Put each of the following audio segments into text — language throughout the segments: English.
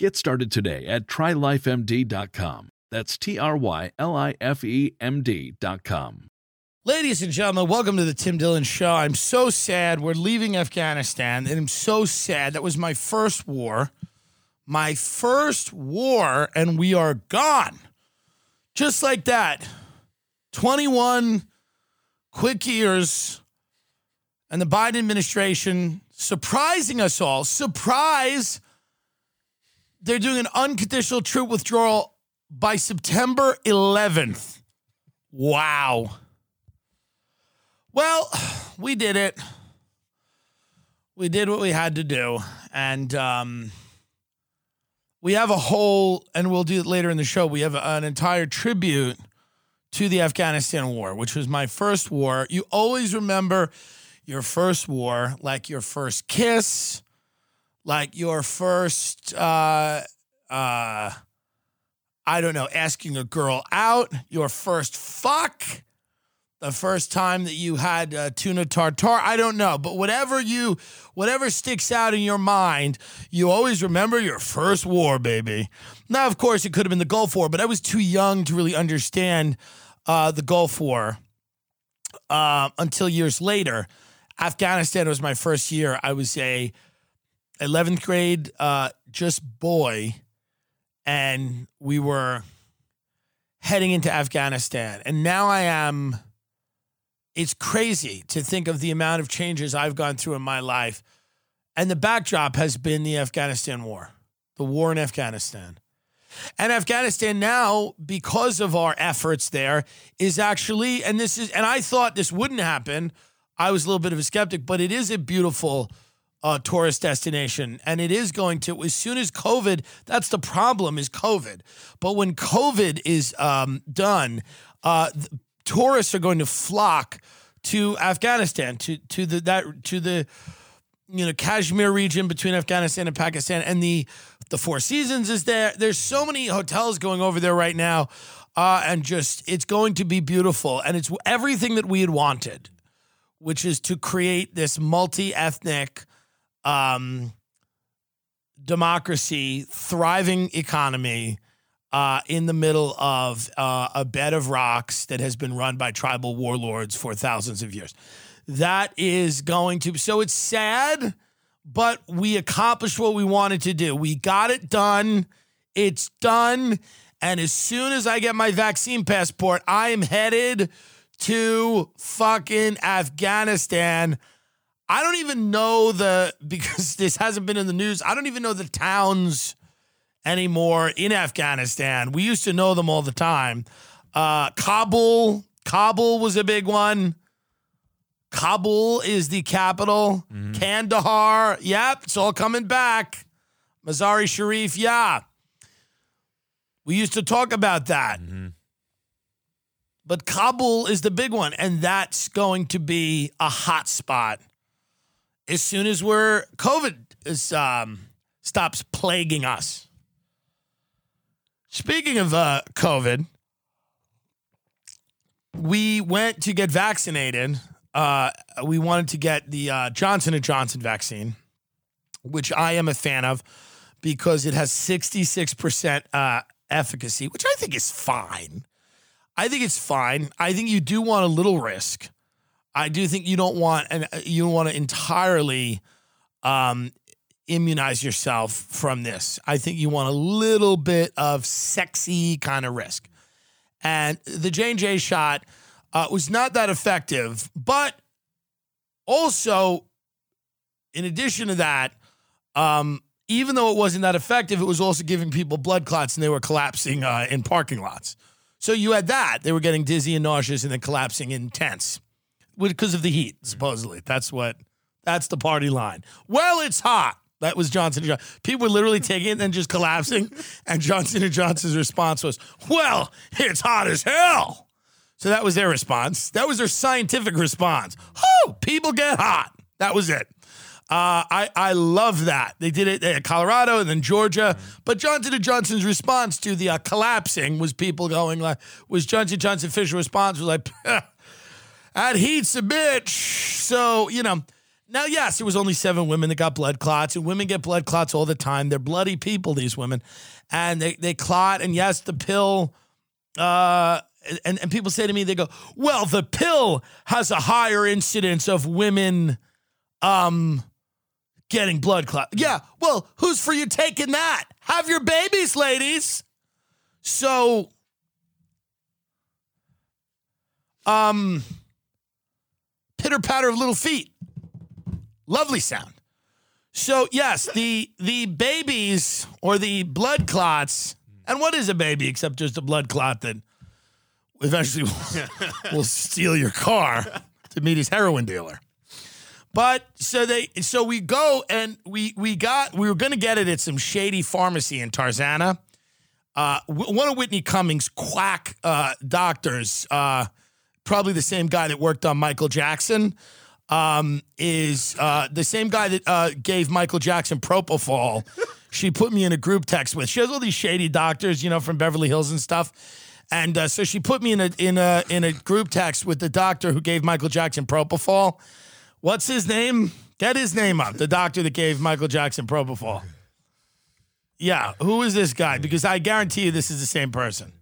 Get started today at trylifemd.com. That's T R Y L I F E M D.com. Ladies and gentlemen, welcome to the Tim Dillon Show. I'm so sad we're leaving Afghanistan, and I'm so sad. That was my first war. My first war, and we are gone. Just like that. 21 quick years, and the Biden administration surprising us all. Surprise! They're doing an unconditional troop withdrawal by September 11th. Wow. Well, we did it. We did what we had to do. And um, we have a whole, and we'll do it later in the show, we have an entire tribute to the Afghanistan war, which was my first war. You always remember your first war like your first kiss, like your first, uh, uh, I don't know, asking a girl out, your first fuck, the first time that you had uh, tuna tartar. I don't know, but whatever you, whatever sticks out in your mind, you always remember your first war, baby. Now, of course, it could have been the Gulf War, but I was too young to really understand uh, the Gulf War uh, until years later. Afghanistan was my first year. I was a 11th grade uh, just boy, and we were heading into Afghanistan. And now I am. It's crazy to think of the amount of changes I've gone through in my life. And the backdrop has been the Afghanistan war, the war in Afghanistan. And Afghanistan now, because of our efforts there, is actually, and this is, and I thought this wouldn't happen. I was a little bit of a skeptic, but it is a beautiful uh, tourist destination, and it is going to. As soon as COVID, that's the problem is COVID. But when COVID is um, done, uh, tourists are going to flock to Afghanistan, to to the that to the you know Kashmir region between Afghanistan and Pakistan, and the the Four Seasons is there. There's so many hotels going over there right now, uh, and just it's going to be beautiful, and it's everything that we had wanted, which is to create this multi-ethnic um, democracy, thriving economy. Uh, in the middle of uh, a bed of rocks that has been run by tribal warlords for thousands of years. That is going to, so it's sad but we accomplished what we wanted to do. We got it done. It's done. And as soon as I get my vaccine passport, I am headed to fucking Afghanistan. I don't even know the, because this hasn't been in the news, I don't even know the towns anymore in Afghanistan. We used to know them all the time. Uh, Kabul, Kabul was a big one. Kabul is the capital. Mm-hmm. Kandahar, yep, it's all coming back. Mazar-i-Sharif, yeah. We used to talk about that. Mm-hmm. But Kabul is the big one, and that's going to be a hot spot as soon as we're COVID is, um, stops plaguing us. Speaking of uh, COVID, we went to get vaccinated uh, we wanted to get the uh, Johnson and Johnson vaccine, which I am a fan of because it has 66% uh, efficacy, which I think is fine. I think it's fine. I think you do want a little risk. I do think you don't want and uh, you want to entirely um, immunize yourself from this. I think you want a little bit of sexy kind of risk. And the J and J shot uh, was not that effective. But also, in addition to that, um, even though it wasn't that effective, it was also giving people blood clots and they were collapsing uh, in parking lots. So you had that. They were getting dizzy and nauseous and then collapsing in tents because of the heat, supposedly. That's what, that's the party line. Well, it's hot. That was Johnson & Johnson. People were literally taking it and then just collapsing. And Johnson & Johnson's response was, well, it's hot as hell. So that was their response. That was their scientific response. Oh, people get hot. That was it. Uh, I I love that they did it at Colorado and then Georgia. But Johnson and Johnson's response to the uh, collapsing was people going like was Johnson Johnson official response was like that heat's a bitch. So you know now yes, it was only seven women that got blood clots, and women get blood clots all the time. They're bloody people, these women, and they they clot. And yes, the pill. Uh, and, and people say to me, they go, well, the pill has a higher incidence of women um getting blood clot. Yeah, well, who's for you taking that? Have your babies, ladies. So um pitter patter of little feet. Lovely sound. So yes, the the babies or the blood clots, and what is a baby except just a blood clot that eventually will, will steal your car to meet his heroin dealer. But so they so we go and we we got we were going to get it at some shady pharmacy in Tarzana. Uh, one of Whitney Cummings' quack uh, doctors, uh, probably the same guy that worked on Michael Jackson, um, is uh, the same guy that uh, gave Michael Jackson propofol. she put me in a group text with. She has all these shady doctors, you know, from Beverly Hills and stuff. And uh, so she put me in a in a in a group text with the doctor who gave Michael Jackson propofol. What's his name? Get his name up. The doctor that gave Michael Jackson propofol. Yeah, who is this guy? Because I guarantee you this is the same person.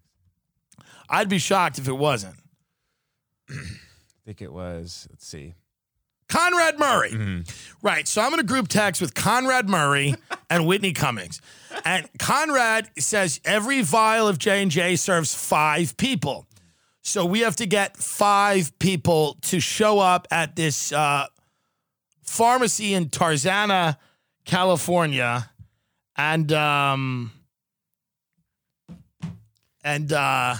I'd be shocked if it wasn't. I think it was. Let's see. Conrad Murray. Right. So I'm in a group text with Conrad Murray and Whitney Cummings. And Conrad says every vial of J&J serves 5 people. So we have to get 5 people to show up at this uh, pharmacy in Tarzana, California. And um and uh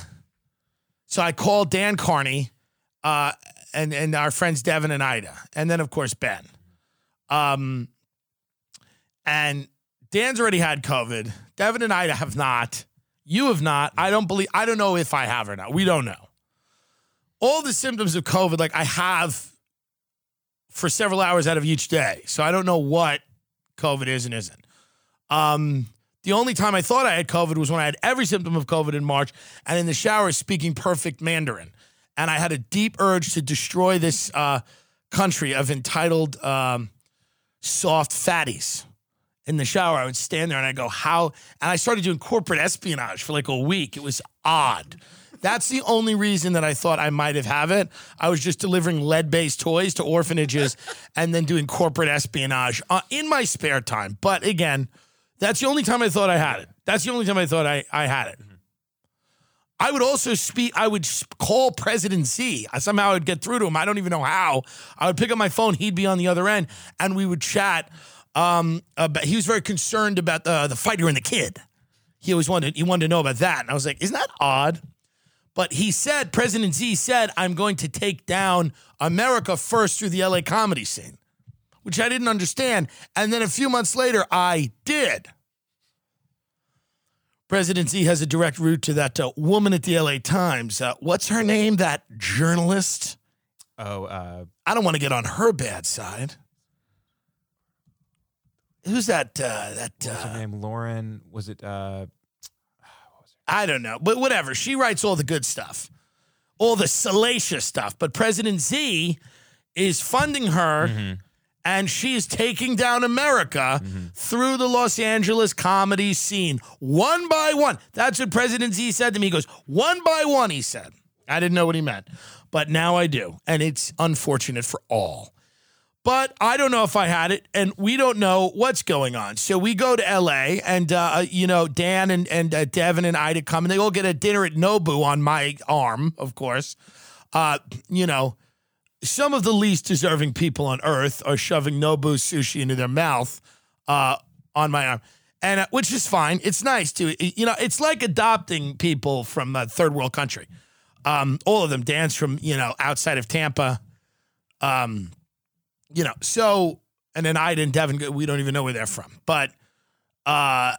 so I called Dan Carney uh and and our friends Devin and Ida, and then of course Ben. Um, and Dan's already had COVID. Devin and Ida have not. You have not. I don't believe. I don't know if I have or not. We don't know. All the symptoms of COVID, like I have, for several hours out of each day. So I don't know what COVID is and isn't. Um, the only time I thought I had COVID was when I had every symptom of COVID in March and in the shower speaking perfect Mandarin. And I had a deep urge to destroy this uh, country of entitled um, soft fatties. In the shower, I would stand there and I go, How? And I started doing corporate espionage for like a week. It was odd. That's the only reason that I thought I might have have it. I was just delivering lead-based toys to orphanages and then doing corporate espionage uh, in my spare time. But again, that's the only time I thought I had it. That's the only time I thought I, I had it. I would also speak, I would call President Z. I somehow would get through to him. I don't even know how. I would pick up my phone, he'd be on the other end, and we would chat. Um, about, he was very concerned about the, the fighter and the kid. He always wanted, he wanted to know about that. And I was like, isn't that odd? But he said, President Z said, I'm going to take down America first through the LA comedy scene, which I didn't understand. And then a few months later, I did. President Z has a direct route to that uh, woman at the LA Times. Uh, what's her name? That journalist? Oh, uh, I don't want to get on her bad side. Who's that? Uh, that what was her uh, name? Lauren. Was it? Uh, I don't know, but whatever. She writes all the good stuff, all the salacious stuff. But President Z is funding her, and she's taking down America through the Los Angeles comedy scene, one by one. That's what President Z said to me. He goes, one by one, he said. I didn't know what he meant, but now I do. And it's unfortunate for all. But I don't know if I had it, and we don't know what's going on. So we go to LA, and uh, you know Dan and and uh, Devin and Ida come, and they all get a dinner at Nobu on my arm, of course. uh, you know, some of the least deserving people on earth are shoving Nobu sushi into their mouth uh, on my arm. And uh, which is fine. It's nice to, you know, it's like adopting people from a third world country. Um, all of them dance from, you know, outside of Tampa. Um, you know, so, and then Ida and Devin, we don't even know where they're from. But uh,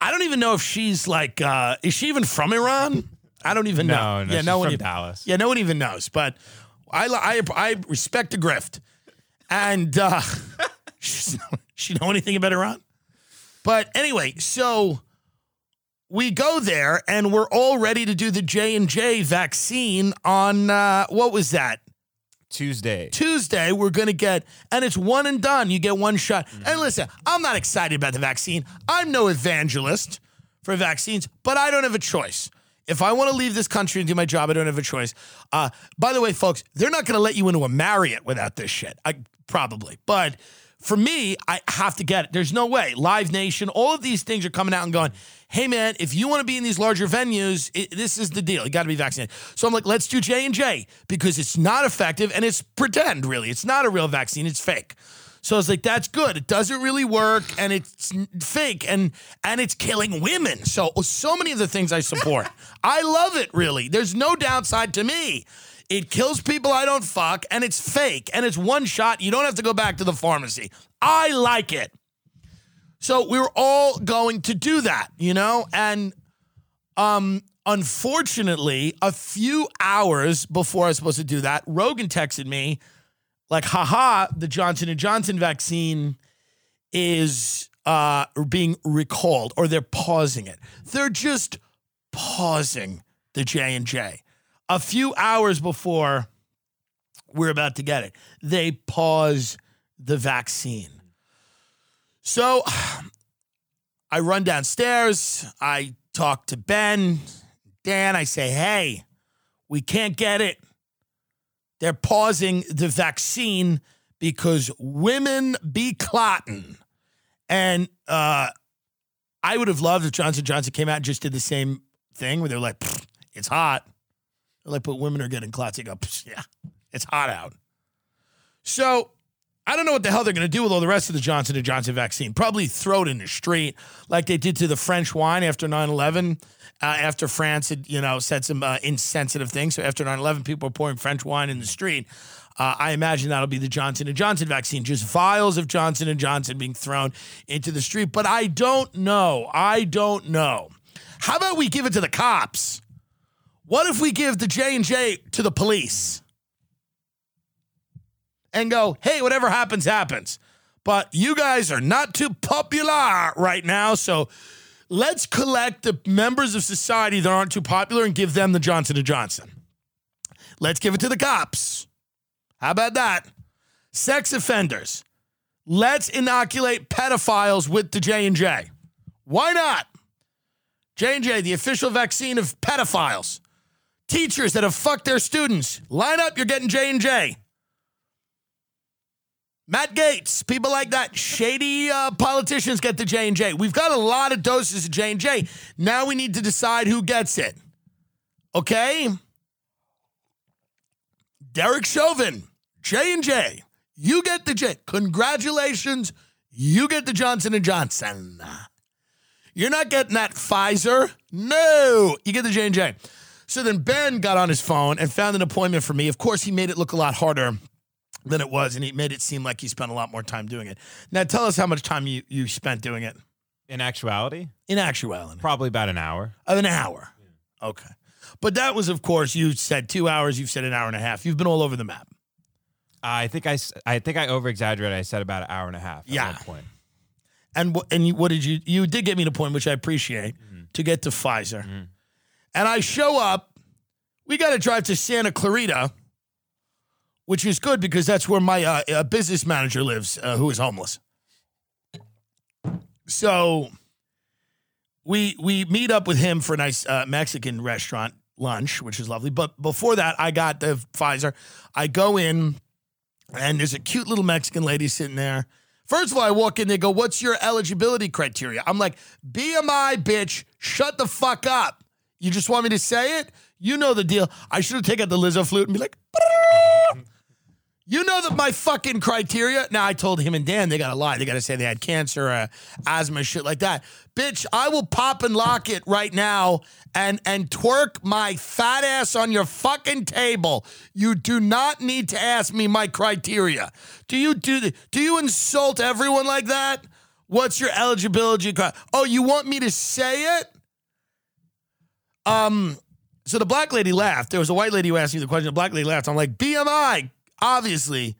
I don't even know if she's like, uh, is she even from Iran? I don't even know. No, no, yeah, no one from even, Dallas. Yeah, no one even knows. But I, I, I respect the grift. And uh, she know anything about Iran? But anyway, so we go there and we're all ready to do the J and J vaccine on uh, what was that? Tuesday. Tuesday, we're going to get, and it's one and done. You get one shot. And listen, I'm not excited about the vaccine. I'm no evangelist for vaccines, but I don't have a choice. If I want to leave this country and do my job, I don't have a choice. Uh, by the way, folks, they're not going to let you into a Marriott without this shit. I probably, but for me, I have to get it. There's no way. Live Nation, all of these things are coming out and going, hey man, if you want to be in these larger venues, it, this is the deal. You got to be vaccinated. So I'm like, let's do J and J because it's not effective and it's pretend. Really, it's not a real vaccine. It's fake. So I was like, that's good. It doesn't really work and it's fake and and it's killing women. So so many of the things I support. I love it really. There's no downside to me. It kills people I don't fuck and it's fake and it's one shot. You don't have to go back to the pharmacy. I like it. So we were all going to do that, you know? And um unfortunately, a few hours before I was supposed to do that, Rogan texted me like, haha, the Johnson Johnson vaccine is uh being recalled or they're pausing it. They're just pausing the J and J. A few hours before we're about to get it, they pause the vaccine. So I run downstairs. I talk to Ben, Dan. I say, hey, we can't get it. They're pausing the vaccine because women be clotting. And uh, I would have loved if Johnson Johnson came out and just did the same thing where they're like, it's hot. They're like, but women are getting clots. They go, "Pfft, yeah, it's hot out. So I don't know what the hell they're going to do with all the rest of the Johnson & Johnson vaccine. Probably throw it in the street like they did to the French wine after 9/11, uh, after France had, you know, said some uh, insensitive things. So after 9/11, people were pouring French wine in the street. Uh, I imagine that'll be the Johnson & Johnson vaccine, just vials of Johnson & Johnson being thrown into the street. But I don't know. I don't know. How about we give it to the cops? What if we give the J&J to the police? And go, hey, whatever happens, happens. But you guys are not too popular right now. So let's collect the members of society that aren't too popular and give them the Johnson & Johnson. Let's give it to the cops. How about that? Sex offenders. Let's inoculate pedophiles with the J&J. Why not? J&J, the official vaccine of pedophiles. Teachers that have fucked their students. Line up, you're getting J&J. Matt Gaetz, people like that, shady uh, politicians get the J and J. We've got a lot of doses of J and J. Now we need to decide who gets it. Okay, Derek Chauvin, J and J. You get the J. Congratulations, you get the Johnson and Johnson. You're not getting that Pfizer. No, you get the J and J. So then Ben got on his phone and found an appointment for me. Of course, he made it look a lot harder than it was, and he made it seem like he spent a lot more time doing it. Now, tell us how much time you, you spent doing it In actuality, in actuality. probably about an hour. Of an hour. Okay. But that was, of course, you said two hours, you've said an hour and a half. You've been all over the map. I think I, I think I over exaggerated. I said about an hour and a half. At Yeah. one point. And what and you, what did you you did get me to point, which I appreciate, mm-hmm. to get to Pfizer. Mm-hmm. And I show up. We got to drive to Santa Clarita, which is good because that's where my uh, uh, business manager lives, uh, who is homeless. So we we meet up with him for a nice uh, Mexican restaurant lunch, which is lovely. But before that, I got the Pfizer. I go in, and there's a cute little Mexican lady sitting there. First of all, I walk in, they go, What's your eligibility criteria? I'm like, BMI, bitch, shut the fuck up. You just want me to say it? You know the deal. I should have taken out the Lizzo flute and be like, you know that my fucking criteria. Now I told him and Dan they gotta lie. They gotta say they had cancer, uh, asthma, shit like that. Bitch, I will pop and lock it right now and and twerk my fat ass on your fucking table. You do not need to ask me my criteria. Do you do do you insult everyone like that? What's your eligibility? Oh, you want me to say it? Um, so the black lady laughed. There was a white lady who asked me the question. The black lady laughed. I'm like, BMI, obviously.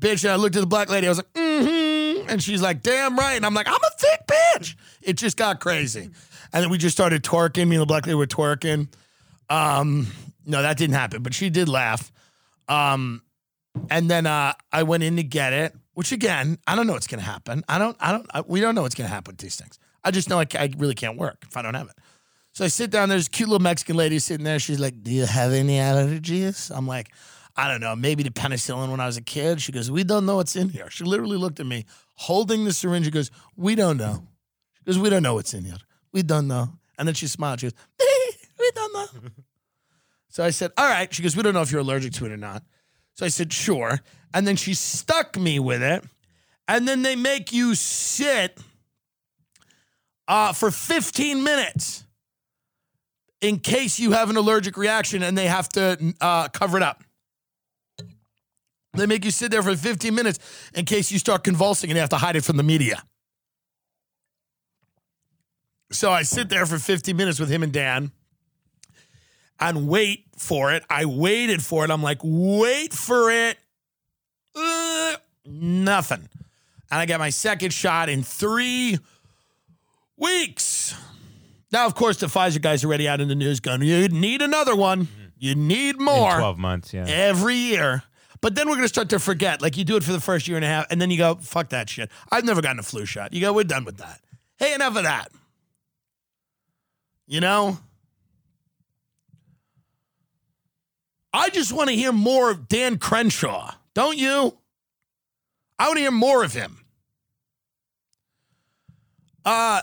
Bitch, and I looked at the black lady. I was like, mm-hmm. And she's like, damn right. And I'm like, I'm a thick bitch. It just got crazy. And then we just started twerking. Me and the black lady were twerking. Um, no, that didn't happen, but she did laugh. Um, and then uh, I went in to get it, which again, I don't know what's gonna happen. I don't, I don't, I, we don't know what's gonna happen with these things. I just know I, I really can't work if I don't have it. So I sit down. There's a cute little Mexican lady sitting there. She's like, "Do you have any allergies?" I'm like, "I don't know. Maybe the penicillin when I was a kid." She goes, "We don't know what's in here." She literally looked at me, holding the syringe. She goes, "We don't know." She goes, "We don't know what's in here. We don't know." And then she smiled. She goes, "We don't know." so I said, "All right." She goes, "We don't know if you're allergic to it or not." So I said, "Sure." And then she stuck me with it. And then they make you sit uh, for 15 minutes in case you have an allergic reaction and they have to uh, cover it up. They make you sit there for 15 minutes in case you start convulsing and you have to hide it from the media. So I sit there for 15 minutes with him and Dan and wait for it. I waited for it. I'm like, wait for it. Uh, nothing. And I got my second shot in three weeks. Now, of course, the Pfizer guys are already out in the news going, you need another one. You need In more 12 months, yeah. every year. But then we're going to start to forget. Like you do it for the first year and a half, and then you go, fuck that shit. I've never gotten a flu shot. You go, we're done with that. Hey, enough of that. You know? I just want to hear more of Dan Crenshaw, don't you? I want to hear more of him. Uh,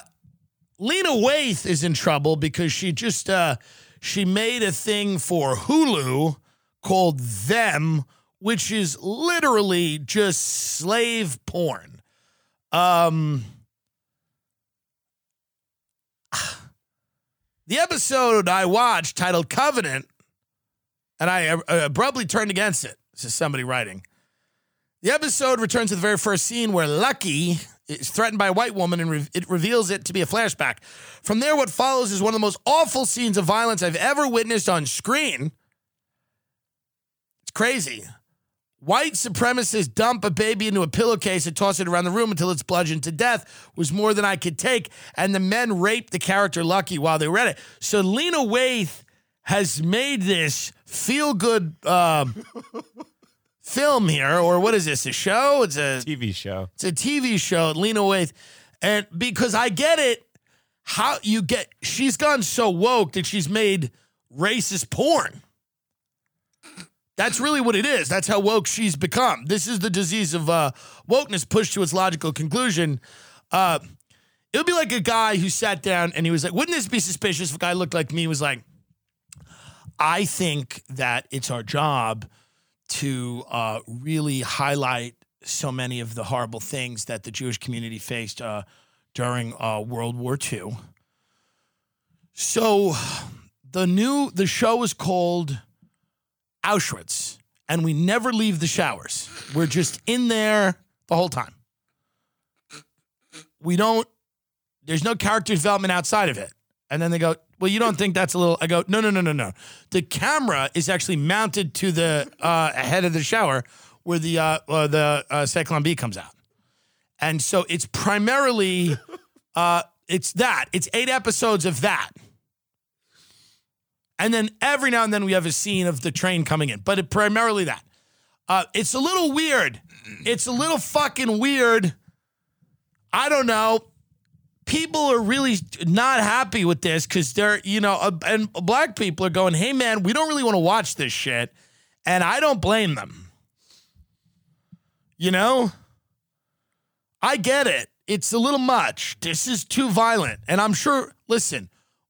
Lena Waithe is in trouble because she just uh, she made a thing for Hulu called Them, which is literally just slave porn. Um, the episode I watched titled Covenant, and I uh, abruptly turned against it. This is somebody writing. The episode returns to the very first scene where Lucky is threatened by a white woman and re- it reveals it to be a flashback. From there, what follows is one of the most awful scenes of violence I've ever witnessed on screen. It's crazy. White supremacists dump a baby into a pillowcase and toss it around the room until it's bludgeoned to death was more than I could take. And the men raped the character Lucky while they were at it. So Lena Waithe has made this feel good um, film here, or what is this? A show? It's a TV show. it's a TV show, Lena Waithe. And because I get it, how you get she's gone so woke that she's made racist porn. That's really what it is. That's how woke she's become. This is the disease of uh, wokeness pushed to its logical conclusion. Uh, it would be like a guy who sat down and he was like, wouldn't this be suspicious if a guy looked like me He was like, I think that it's our job to uh, really highlight so many of the horrible things that the Jewish community faced uh, during uh, World War II. So the new the show is called Auschwitz, and we never leave the showers. We're just in there the whole time. We don't. There's no character development outside of it. And then they go, "Well, you don't think that's a little?" I go, "No, no, no, no, no. The camera is actually mounted to the uh, head of the shower where the uh, uh, the uh, Zyklon B comes out, and so it's primarily uh, it's that. It's eight episodes of that." And then every now and then we have a scene of the train coming in, but it, primarily that. Uh, it's a little weird. It's a little fucking weird. I don't know. People are really not happy with this because they're, you know, uh, and black people are going, hey, man, we don't really want to watch this shit. And I don't blame them. You know? I get it. It's a little much. This is too violent. And I'm sure, listen,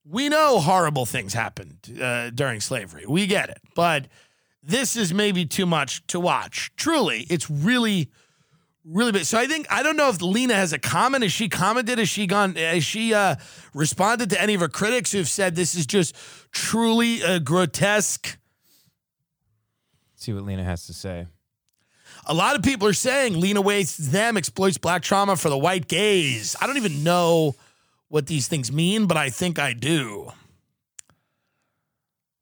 We know horrible things happened uh, during slavery. We get it. But this is maybe too much to watch. Truly, it's really, really big. So I think, I don't know if Lena has a comment. Has she commented? Has she gone, has she uh, responded to any of her critics who've said this is just truly uh, grotesque? See what Lena has to say. A lot of people are saying Lena Waithe's them, exploits black trauma for the white gaze. I don't even know what these things mean, but I think I do.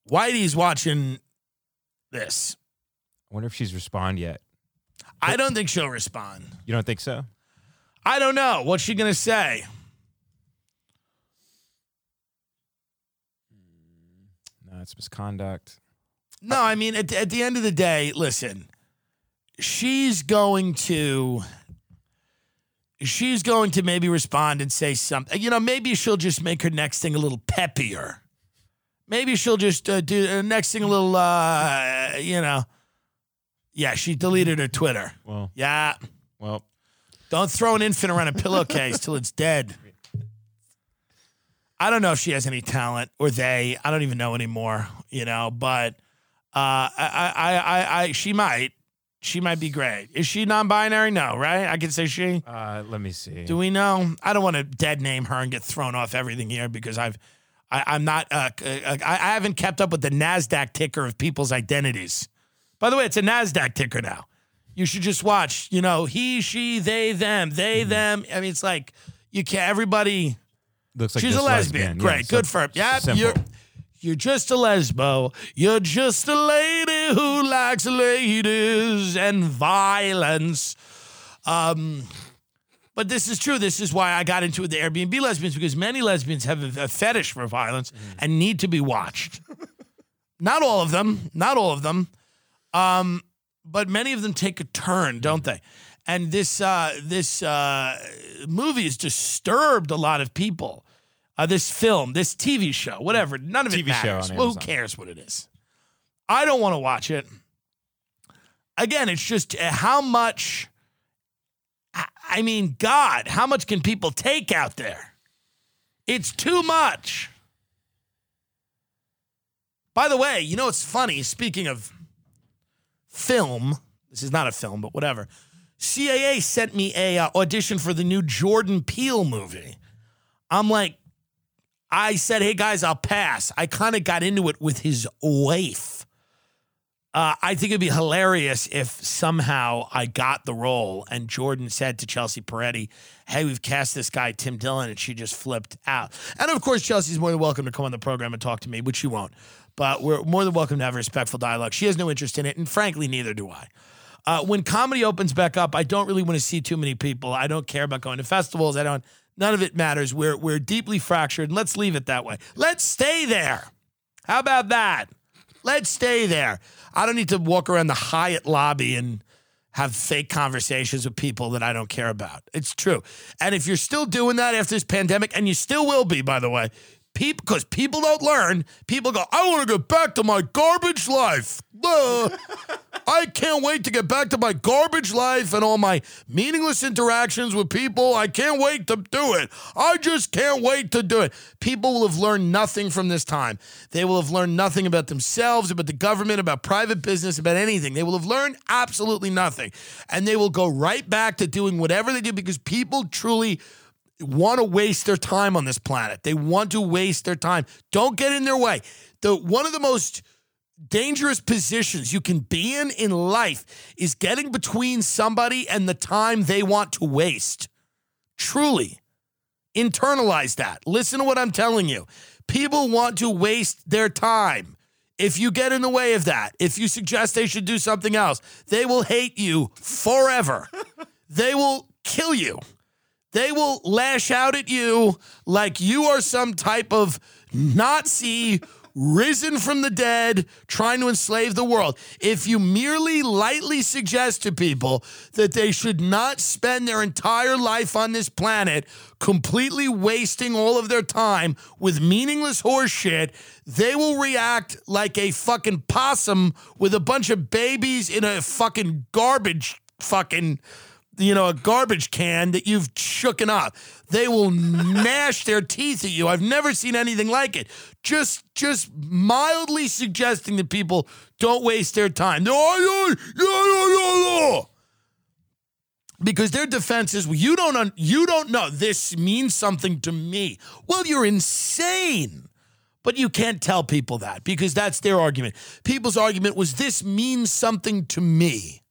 Whitey's watching this. I wonder if she's respond yet. I don't think she'll respond. You don't think so? I don't know. What's she going to say? No, it's misconduct. No, I mean, at, at the end of the day, listen, she's going to. She's going to maybe respond and say something. You know, maybe she'll just make her next thing a little peppier. Maybe she'll just uh, do uh, next thing a little, uh, you know. Yeah, she deleted her Twitter. Well, Yeah. well, Don't throw an infant around a pillowcase till it's dead. I don't know if she has any talent or they. I don't even know anymore, you know, but uh, I, I, I, I, she might. She might be great. Is she non binary? No, right? I can say she. uh, let me see. Do we know? I don't want to dead name her and get thrown off everything here because I've, I, I'm not, uh, uh, I, I haven't kept up with the NASDAQ ticker of people's identities. By the way, it's a NASDAQ ticker now. You should just watch, you know, he, she, they, them, they, them. I mean, it's like you can't, everybody, Looks like she's a lesbian. Yeah, Great. so- Good for her. Yeah. You're, just a lesbo. You're just a lady who likes ladies and violence. Um, but this is true. This is why I got into it, the Airbnb lesbians, because many lesbians have a, a fetish for violence and need to be watched. not all of them. Not all of them. Um, but many of them take a turn, don't they? And this uh, this uh, movie has disturbed a lot of people. Uh, this film, this TV show, whatever, none of it TV show matters. well, who cares what it is? I don't want to watch it. Again, it's just uh, how much. I- mean, God, how much can people take out there? It's too much. By the way, you know what's funny? Speaking of film, this is not a film, but whatever. CAA sent me a uh, audition for the new Jordan Peele movie. I'm like, I said, hey guys, I'll pass. I kind of got into it with his wife. Uh, I think it'd be hilarious if somehow I got the role and Jordan said to Chelsea Peretti, Hey, we've cast this guy, Tim Dillon, and she just flipped out. And of course, Chelsea's more than welcome to come on the program and talk to me, which she won't. But we're more than welcome to have a respectful dialogue. She has no interest in it, and frankly, neither do I. Uh, when comedy opens back up, I don't really want to see too many people. I don't care about going to festivals. I don't. None of it matters. We're we're deeply fractured. And let's leave it that way. Let's stay there. How about that? Let's stay there. I don't need to walk around the Hyatt lobby and have fake conversations with people that I don't care about. It's true. And if you're still doing that after this pandemic, and you still will be, by the way, people because people don't learn. People go, I want to get back to my garbage life. Uh, I can't wait to get back to my garbage life and all my meaningless interactions with people. I can't wait to do it. I just can't wait to do it. People will have learned nothing from this time. They will have learned nothing about themselves, about the government, about private business, about anything. They will have learned absolutely nothing. And they will go right back to doing whatever they do because people truly want to waste their time on this planet. They want to waste their time. Don't get in their way. The one of the most dangerous positions you can be in in life is getting between somebody and the time they want to waste. Truly. Internalize that. Listen to what I'm telling you. People want to waste their time. If you get in the way of that, if you suggest they should do something else, they will hate you forever. they will kill you. They will lash out at you like you are some type of Nazi risen from the dead trying to enslave the world. If you merely lightly suggest to people that they should not spend their entire life on this planet completely wasting all of their time with meaningless horseshit, they will react like a fucking possum with a bunch of babies in a fucking garbage fucking you know, a garbage can that you've shooken up. They will gnash their teeth at you. I've never seen anything like it. Just just mildly suggesting that people don't waste their time. No, oh, because their defense is well, you don't un- you don't know this means something to me. Well, you're insane. But you can't tell people that because that's their argument. People's argument was this means something to me.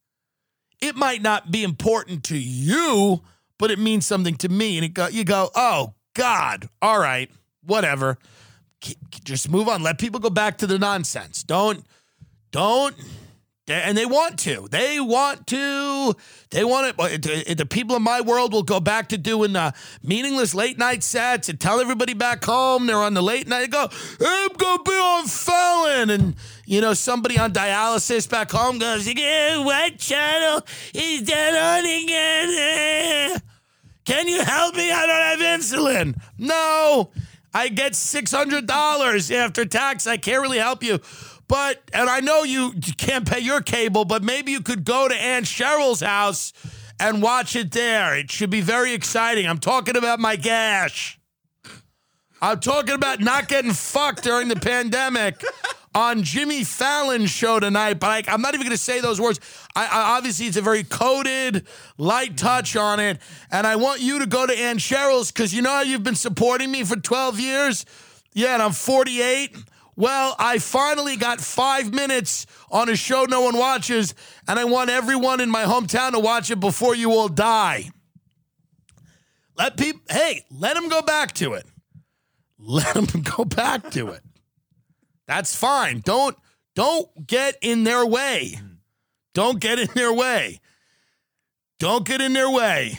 It might not be important to you, but it means something to me. And it go, you go, oh, God, all right, whatever. Just move on. Let people go back to the nonsense. Don't, don't and they want to. They want to. They want it. The people in my world will go back to doing uh, meaningless late night sets and tell everybody back home they're on the late night. Go, I'm gonna be on Fallon, and you know somebody on dialysis back home goes, "Yeah, what channel is that on again? Can you help me? I don't have insulin. No, I get six hundred dollars after tax. I can't really help you." But, and I know you can't pay your cable, but maybe you could go to Aunt Cheryl's house and watch it there. It should be very exciting. I'm talking about my gash. I'm talking about not getting fucked during the pandemic on Jimmy Fallon's show tonight, but I, am not even going to say those words. I, I, obviously, it's a very coded, light touch on it, and I want you to go to Aunt Cheryl's because you know how you've been supporting me for 12 years. Yeah, and I'm 48. Well, I finally got five minutes on a show no one watches, and I want everyone in my hometown to watch it before you all die. Let people, hey, let them go back to it. Let them go back to it. That's fine. Don't don't get in their way. Hmm. Don't get in their way. Don't get in their way.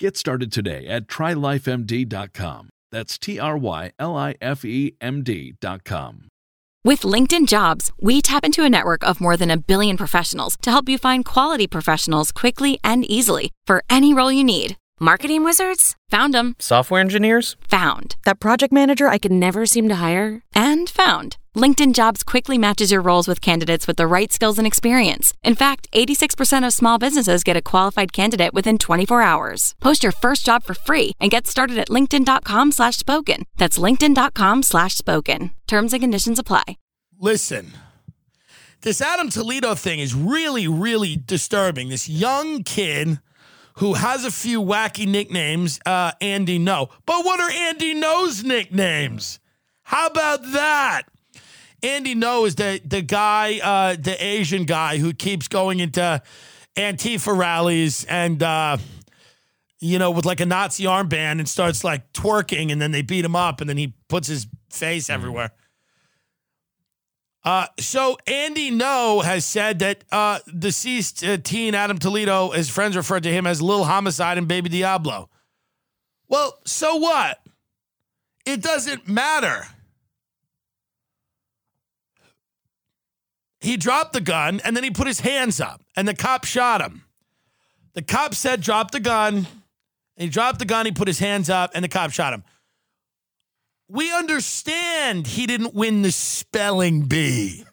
Get started today at trylifemd.com. That's T R Y L I F E M D.com. With LinkedIn Jobs, we tap into a network of more than a billion professionals to help you find quality professionals quickly and easily for any role you need. Marketing wizards? Found them. Software engineers? Found. That project manager I could never seem to hire? And found. LinkedIn Jobs quickly matches your roles with candidates with the right skills and experience. In fact, 86% of small businesses get a qualified candidate within 24 hours. Post your first job for free and get started at linkedin.com slash spoken. That's linkedin.com slash spoken. Terms and conditions apply. Listen, this Adam Toledo thing is really, really disturbing. This young kid who has a few wacky nicknames, uh, Andy Ngo. But what are Andy Ngo's nicknames? How about that? Andy Ngo is the the guy, uh, the Asian guy who keeps going into Antifa rallies and uh, you know, with like a Nazi armband and starts like twerking, and then they beat him up, and then he puts his face mm-hmm. everywhere. Uh, so Andy Ngo has said that uh, deceased uh, teen Adam Toledo, his friends referred to him as Lil Homicide and Baby Diablo. Well, so what? It doesn't matter. He dropped the gun and then he put his hands up and the cop shot him. The cop said, drop the gun. He dropped the gun, he put his hands up, and the cop shot him we understand he didn't win the spelling bee.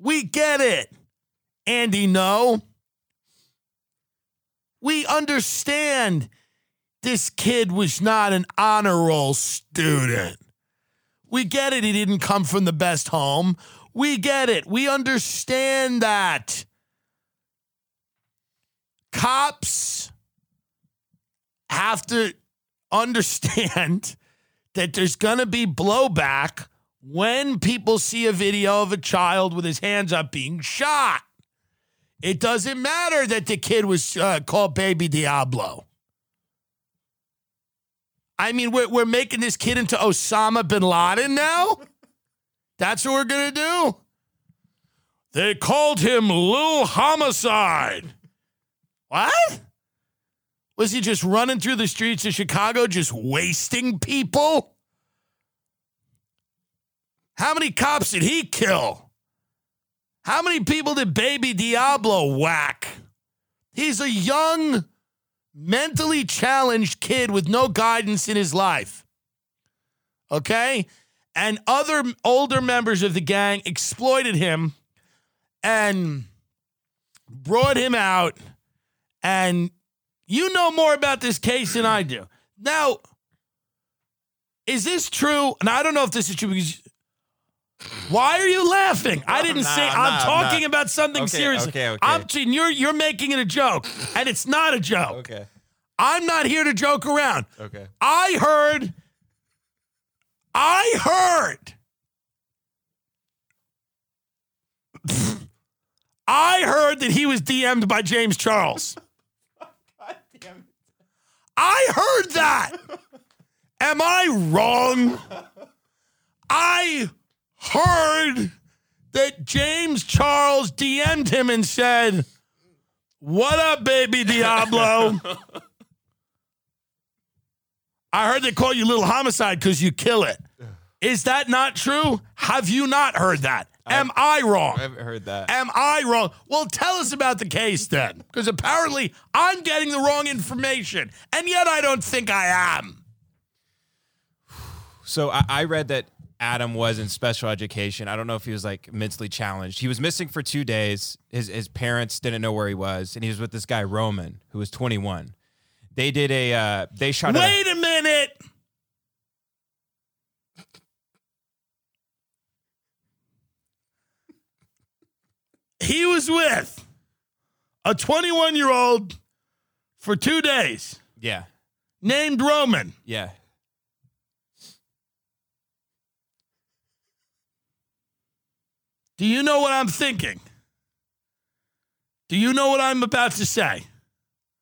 we get it. Andy, no. We understand this kid was not an honor roll student. We get it. He didn't come from the best home. We get it. We understand that. Cops have to understand that there's going to be blowback when people see a video of a child with his hands up being shot. It doesn't matter that the kid was uh, called Baby Diablo. I mean, we're, we're making this kid into Osama bin Laden now? That's what we're going to do? They called him Lil Homicide. What? Was he just running through the streets of Chicago, just wasting people? How many cops did he kill? How many people did Baby Diablo whack? He's a young, mentally challenged kid with no guidance in his life. Okay? And other older members of the gang exploited him and brought him out. And you know more about this case than I do. Now, is this true? And I don't know if this is true because why are you laughing? I didn't No, say I'm talking no. about something Okay, serious. okay, okay. I'm you're you're making it a joke, and it's not a joke. Okay. I'm not here to joke around. Okay. I heard. I heard. I heard that he was DM'd by James Charles. I heard that. Am I wrong? I heard that James Charles DM'd him and said, What up, baby Diablo? I heard they call you little homicide because you kill it. Is that not true? Have you not heard that? Am I wrong? I haven't heard that. Am I wrong? Well, tell us about the case then, because apparently I'm getting the wrong information, and yet I don't think I am. So I, I read that Adam was in special education. I don't know if he was like mentally challenged. He was missing for two days. His his parents didn't know where he was, and he was with this guy Roman, who was 21. They did a uh, they shot. at a- Wait a minute. He was with a 21 year old for two days yeah, named Roman. yeah. Do you know what I'm thinking? Do you know what I'm about to say?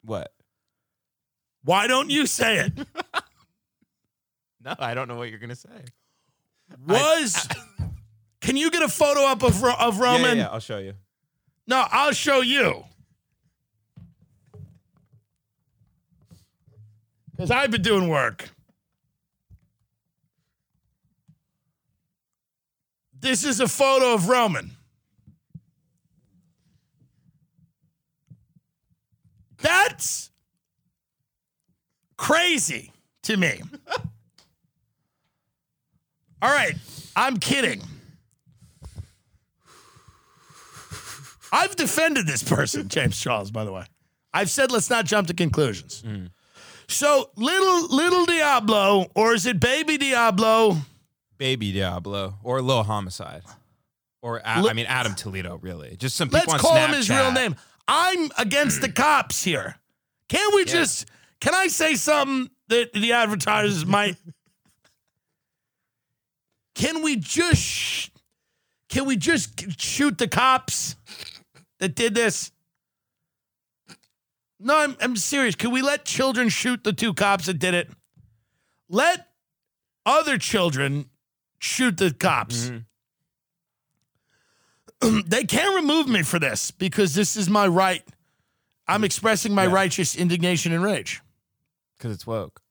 What? Why don't you say it? No, I don't know what you're gonna say. Was can you get a photo up of of Yeah, Roman? yeah, yeah, I'll show you. No, I'll show you. Because I've been doing work. This is a photo of Roman. That's crazy to me. All right, I'm kidding. I've defended this person, James Charles, by the way. I've said let's not jump to conclusions. So little little Diablo, or is it baby Diablo? Baby Diablo or Lil Homicide, or A- I mean Adam Toledo. Really, just some people Let's call him his real name. I'm against the cops here. Can we just can I say something that the advertisers might Can we just sh- can we just shoot the cops that did this? No, I'm, I'm serious. Can we let children shoot the two cops that did it? Let other children shoot the cops. Mm-hmm. they can't remove me for this because this is my right. I'm mm. expressing my Yeah. righteous indignation and rage. because it's woke.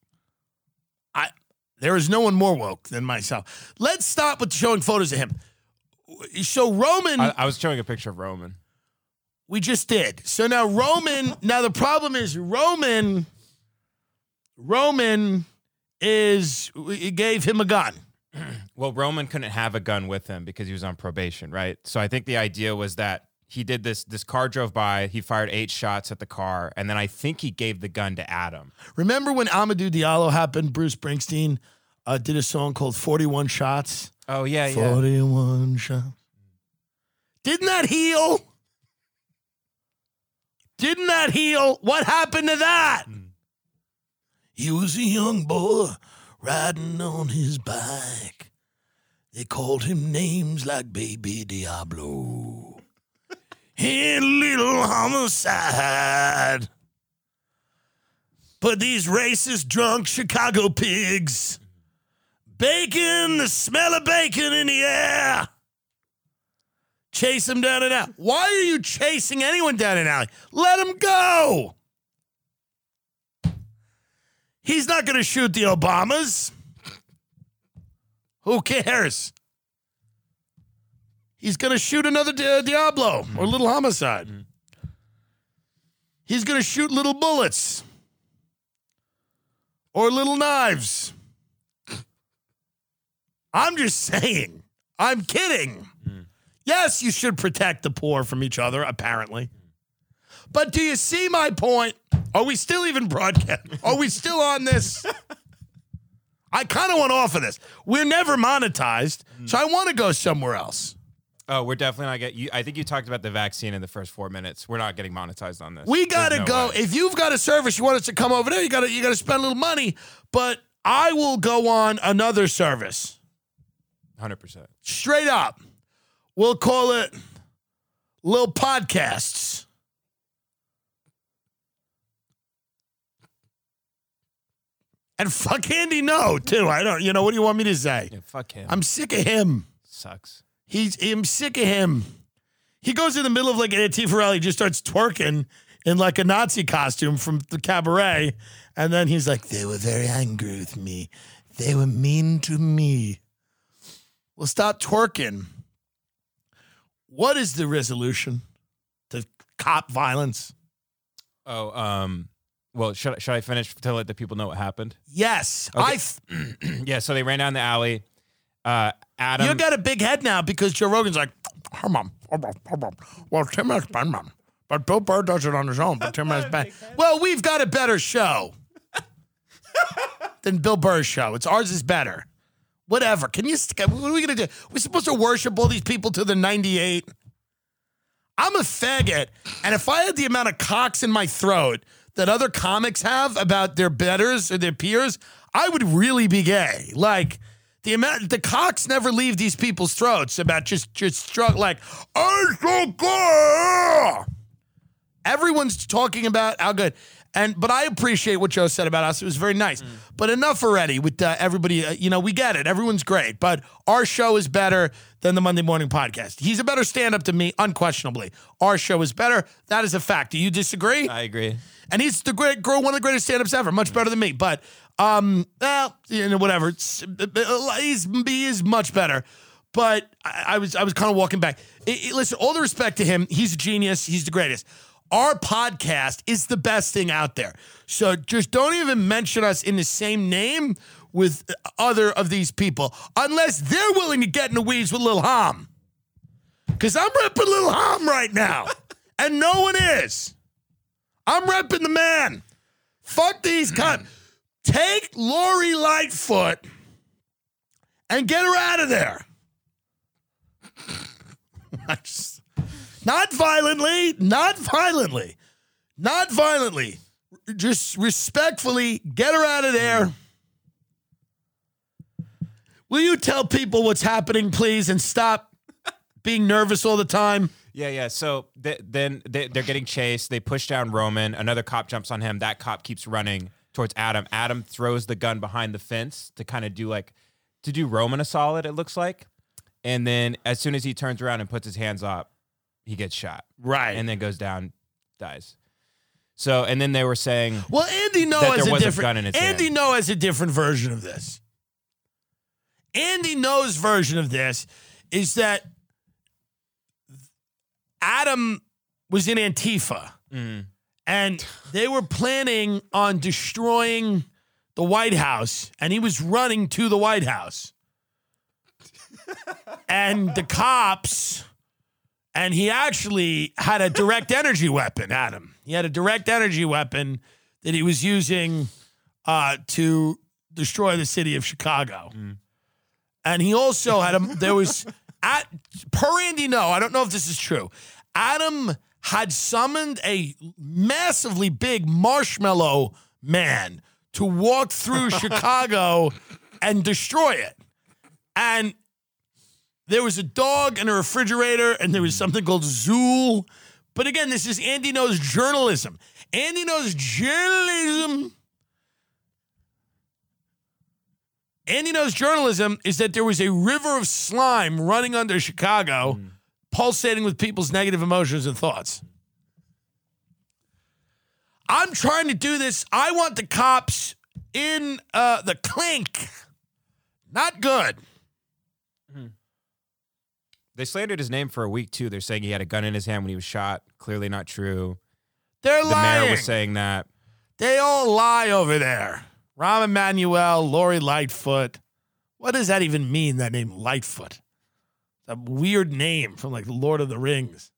I there is no one more woke than myself. Let's stop with showing photos of him. So Roman, I, I was showing a picture of Roman. We just did. So now Roman, now the problem is Roman. Roman is gave him a gun. Well, Roman couldn't have a gun with him because he was on probation, right? So I think the idea was that he did this. This car drove by. He fired eight shots at the car, and then I think he gave the gun to Adam. Remember when Amadou Diallo happened? Bruce Springsteen uh, did a song called "41 Shots." Oh yeah, yeah. 41 shots. Didn't that heal? Didn't that heal? What happened to that? He was a young boy riding on his bike. They called him names like Baby Diablo and Little Homicide. But these racist, drunk Chicago pigs, bacon, the smell of bacon in the air. Chase him down an alley. Why are you chasing anyone down an alley? Let him go. He's not going to shoot the Obamas. Who cares? He's going to shoot another Di- Diablo or little homicide. Mm-hmm. He's going to shoot little bullets or little knives. I'm just saying. I'm kidding. Yes, you should protect the poor from each other, apparently. But do you see my point? Are we still even broadcasting? Are we still on this? I kind of want off of this. We're never monetized, hmm. so I want to go somewhere else. Oh, we're definitely not getting. You, I think you talked about the vaccine in the first four minutes. We're not getting monetized on this. We gotta no go. way. If you've got a service you want us to come over there, you gotta you gotta spend a little money. But I will go on another service. Hundred percent. Straight up. We'll call it Lil Podcasts. And fuck Andy Ngo, too. I don't you know what do you want me to say? Yeah, fuck him. I'm sick of him. Sucks. He's I'm sick of him. He goes in the middle of like an Antifa rally, just starts twerking in like a Nazi costume from the cabaret, and then he's like, "They were very angry with me. They were mean to me." Well, stop twerking. What is the resolution to cop violence? Oh, um, well, should I- should I finish to let the people know what happened? Yes, Okay. I. Yeah. So they ran down the alley. Uh, Adam. you got a big head now because Joe Rogan's like, "Her mom, her mom, her mom." Well, Tim has been mom, but Bill Burr does it on his own. But Tim has been. Well, we've got a better show than Bill Burr's show. It's ours is better. Whatever. Can you? What are we gonna do? We're supposed to worship all these people to the ninety-eight. I'm a faggot, and if I had the amount of cocks in my throat that other comics have about their betters or their peers, I would really be gay. Like the amount, the cocks never leave these people's throats about just just struck like I'm so good. Everyone's talking about how good. And but I appreciate what Joe said about us. It was very nice. But enough already with uh, everybody. Uh, you know, we get it. Everyone's great, but our show is better than the Monday Morning Podcast. He's a better stand-up than me, unquestionably. Our show is better. That is a fact. Do you disagree? I agree. and he's the great girl, one of the greatest stand-ups ever, much better than me. But um, well, you know, whatever. It's, he's he is much better. But I, I was I was kind of walking back. I- I- listen, all the respect to him, he's a genius. He's the greatest. Our podcast is the best thing out there. So just don't even mention us in the same name with other of these people unless they're willing to get in the weeds with Lil Hom. Because I'm repping Lil Hom right now, and no one is. I'm repping the man. Fuck these cunts. Take Lori Lightfoot and get her out of there. I just- not violently, not violently, not violently. Just respectfully get her out of there. Hmm. Will you tell people what's happening, please, and stop being nervous all the time? Yeah, yeah. So th- then they, they're getting chased. They push down Roman. Another cop jumps on him. That cop keeps running towards Adam. Adam throws the gun behind the fence to kind of do like to do Roman a solid. It looks like. And then as soon as he turns around and puts his hands up, he gets shot Right. and then goes down, dies. So and then they were saying, Well, Andy Ngo that has a was a different. gun in his Andy hand. No has a different version of this. Andy Ngo's version of this is that Adam was in Antifa, Mm. and they were planning on destroying the White House, and he was running to the White House, and the cops. And he actually had a direct energy weapon, Adam. He had a direct energy weapon that he was using uh, to destroy the city of Chicago. And he also had a, there was, at, per Andy, no, I don't know if this is true. Adam had summoned a massively big marshmallow man to walk through Chicago and destroy it. And there was a dog and a refrigerator, and there was something called Zuul. But again, this is Andy Ngo's journalism. Andy Ngo's journalism. Andy Ngo's journalism is that there was a river of slime running under Chicago, pulsating with people's negative emotions and thoughts. I'm trying to do this. I want the cops in uh, the clink. Not good. They slandered his name for a week too. They're saying he had a gun in his hand when he was shot. Clearly not true. They're lying. The lying. mayor was saying that. They all lie over there. Rahm Emanuel, Lori Lightfoot. What does that even mean, that name Lightfoot? A weird name from like Lord of the Rings.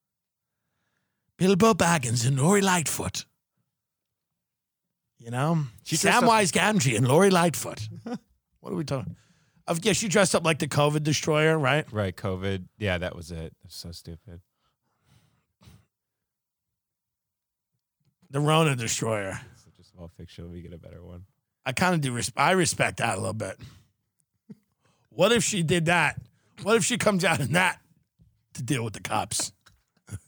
Bilbo Baggins and Lori Lightfoot. You know? She Samwise Gamgee and Lori Lightfoot. what are we talking? Of yeah, she dressed up like the COVID destroyer, right? Right, COVID. Yeah, that was it. That's so stupid. The Rona destroyer. Such a small fiction. We get a better one. I kind of do. Res- I respect that a little bit. What if she did that? What if she comes out in that to deal with the cops?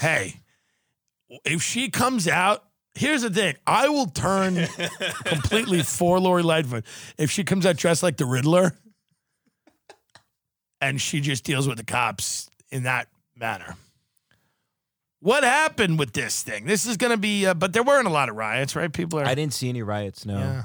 hey, if she comes out, here's the thing: I will turn completely for Lori Lightfoot if she comes out dressed like the Riddler, and she just deals with the cops in that manner. What happened with this thing? This is going to be, uh, but there weren't a lot of riots, right? People are. I didn't see any riots. No. Yeah.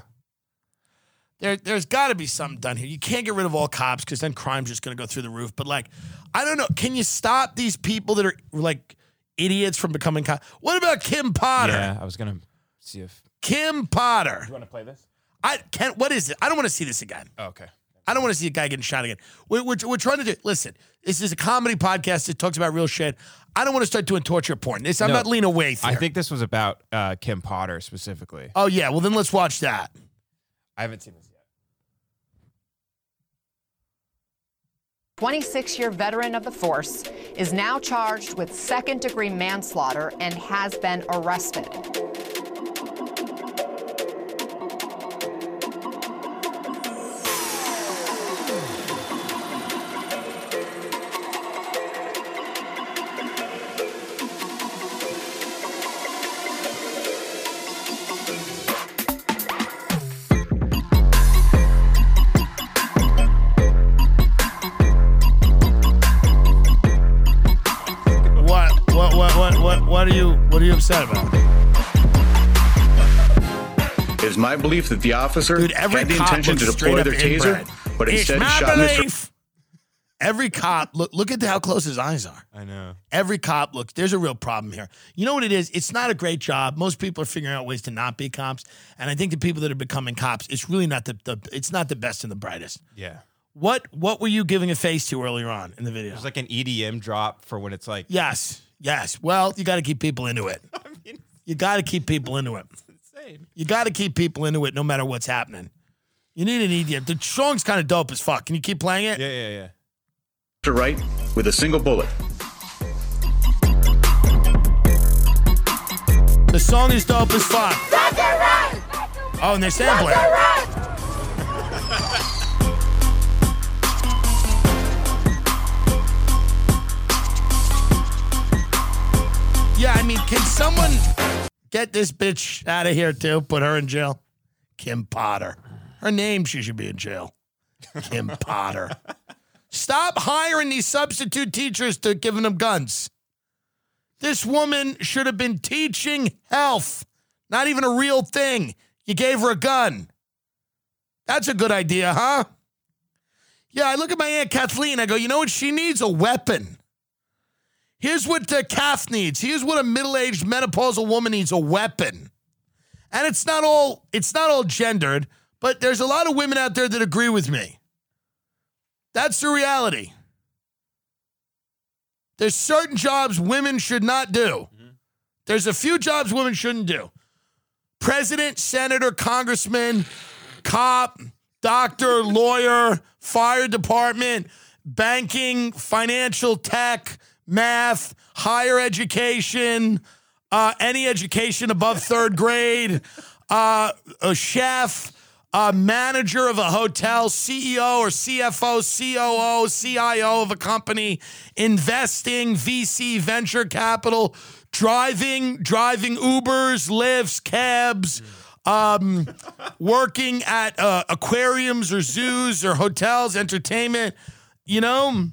There, there's got to be something done here. You can't get rid of all cops because then crime's just going to go through the roof. But like, I don't know. Can you stop these people that are like idiots from becoming cops? What about Kim Potter? Yeah, I was gonna see if. Kim Potter. You want to play this? I can't. What is it? I don't want to see this again. Oh, okay. I don't want to see a guy getting shot again. We're, we're, we're trying to do. Listen, this is a comedy podcast that talks about real shit. I don't want to start doing torture porn. This I'm No, not Lena Waithe. I here. think this was about uh, Kim Potter specifically. Oh yeah. Well then let's watch that. I haven't seen this 26 year veteran of the force, is now charged with second degree manslaughter and has been arrested. It is my belief that the officer Dude, every had the intention to deploy their taser, inbred. but It's instead my shot Mr. belief. Every cop look. Look at how close his eyes are. I know. Every cop looks. There's a real problem here. You know what it is? It's not a great job. Most people are figuring out ways to not be cops, and I think the people that are becoming cops, it's really not the, the it's not the best and the brightest. Yeah. What What were you giving a face to earlier on in the video? There's like an EDM drop for when it's like. Yes. Yes. Well, you got to keep people into it. You got to keep people into it. Insane. You got to keep people into it no matter what's happening. You need an EDM. The song's kind of dope as fuck. Can you keep playing it? Yeah, yeah, yeah. To Right with a single bullet. The song is dope as fuck. Oh, and they're sampling. Yeah, I mean, can someone get this bitch out of here too? Put her in jail. Kim Potter. Her name, she should be in jail. Kim Potter. Stop hiring these substitute teachers to giving them guns. This woman should have been teaching health, not even a real thing. You gave her a gun. That's a good idea, huh? Yeah, I look at my Aunt Kathleen. I go, you know what? She needs a weapon. Here's what uh, calf needs. Here's what a middle-aged menopausal woman needs: a weapon. And it's not all it's not all gendered, but there's a lot of women out there that agree with me. That's the reality. There's certain jobs women should not do. There's a few jobs women shouldn't do. President, senator, congressman, cop, doctor, lawyer, fire department, banking, financial tech, math, higher education, uh, any education above third grade, uh, a chef, a manager of a hotel, CEO or CFO, COO, CIO of a company, investing, VC, venture capital, driving, driving Ubers, Lyfts, cabs, um, working at uh, aquariums or zoos or hotels, entertainment, you know.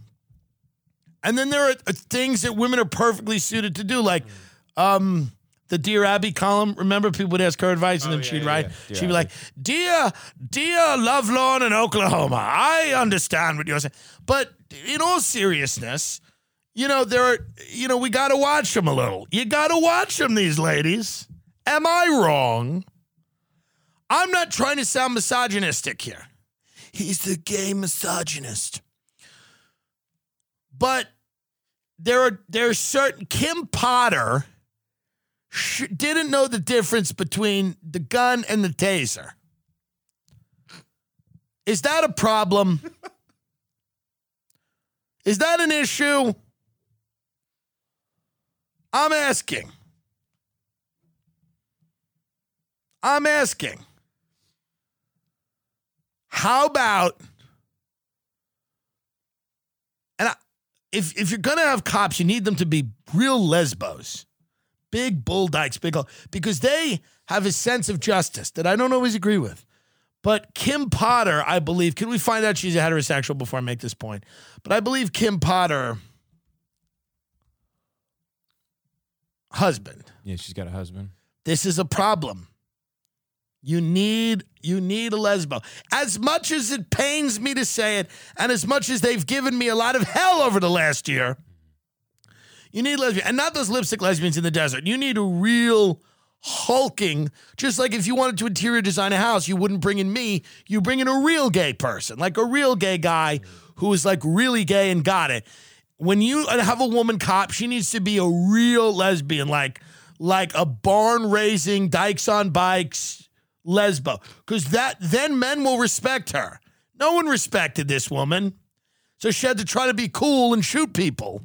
And then there are uh, things that women are perfectly suited to do, like um, the Dear Abby column. Remember, people would ask her advice, and then she'd write, Oh, yeah. She'd be like, "Dear, dear Lovelorn in Oklahoma, I understand what you're saying, but in all seriousness, you know there are, you know, we got to watch them a little. You got to watch them, these ladies. Am I wrong? I'm not trying to sound misogynistic here. He's the gay misogynist." But there are there's certain Kim Potter sh- didn't know the difference between the gun and the taser. Is that a problem? Is that an issue? I'm asking. I'm asking. How about and I, if if you're gonna have cops, you need them to be real lesbos, big bull dykes, big because they have a sense of justice that I don't always agree with. But Kim Potter, I believe, can we find out she's a heterosexual before I make this point? But I believe Kim Potter, husband, Yeah, she's got a husband. this is a problem. You need you need a lesbo. As much as it pains me to say it, and as much as they've given me a lot of hell over the last year, you need lesbian, and not those lipstick lesbians in the desert. You need a real hulking. Just like if you wanted to interior design a house, you wouldn't bring in me. You bring in a real gay person, like a real gay guy who is like really gay and got it. When you have a woman cop, she needs to be a real lesbian, like like a barn raising dykes on bikes lesbo, because that then men will respect her. No one respected this woman, so she had to try to be cool and shoot people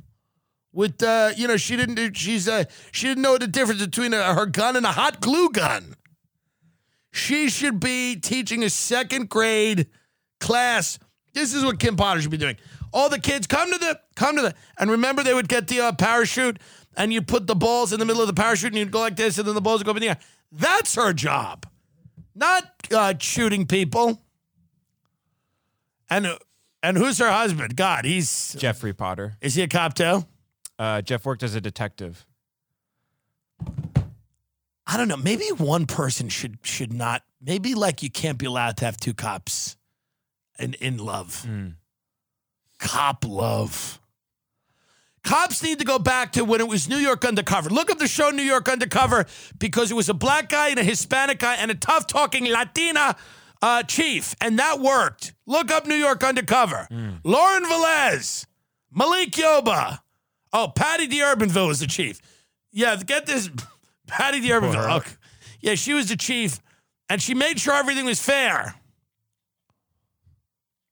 with uh you know she didn't she's uh she didn't know the difference between a, her gun and a hot glue gun. She should be teaching a second grade class. This is what kim potter should be doing. All the kids come to the come to the and remember they would get the uh, parachute and you put the balls in the middle of the parachute and you'd go like this and then the balls would go up in the air. That's her job not uh, shooting people and and who's her husband god he's Jeffrey Potter. is he a cop too Uh, Jeff worked as a detective. I don't know. Maybe one person should should not. Maybe like you can't be allowed to have two cops in in love. Cop love. Cops need to go back to when it was New York Undercover. Look up the show New York Undercover because it was a black guy and a Hispanic guy and a tough talking Latina uh, chief, and that worked. Look up New York Undercover. Lauren Velez, Malik Yoba. Oh, Patti D'Arbanville was the chief. Yeah, get this. Patti D'Arbanville. Okay. Yeah, she was the chief, and she made sure everything was fair.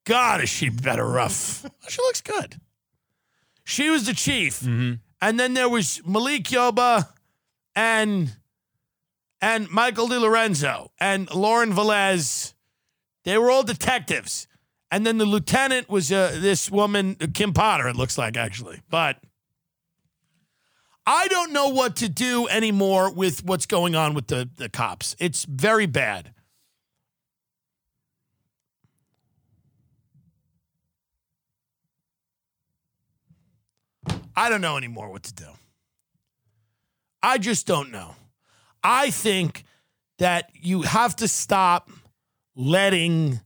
God, is she better rough? she looks good. She was the chief, and then there was Malik Yoba, and and Michael DiLorenzo and Lauren Velez. They were all detectives, and then the lieutenant was uh, this woman, Kim Potter. It looks like actually, but. I don't know what to do anymore with what's going on with the, the cops. It's very bad. I don't know anymore what to do. I just don't know. I think that you have to stop letting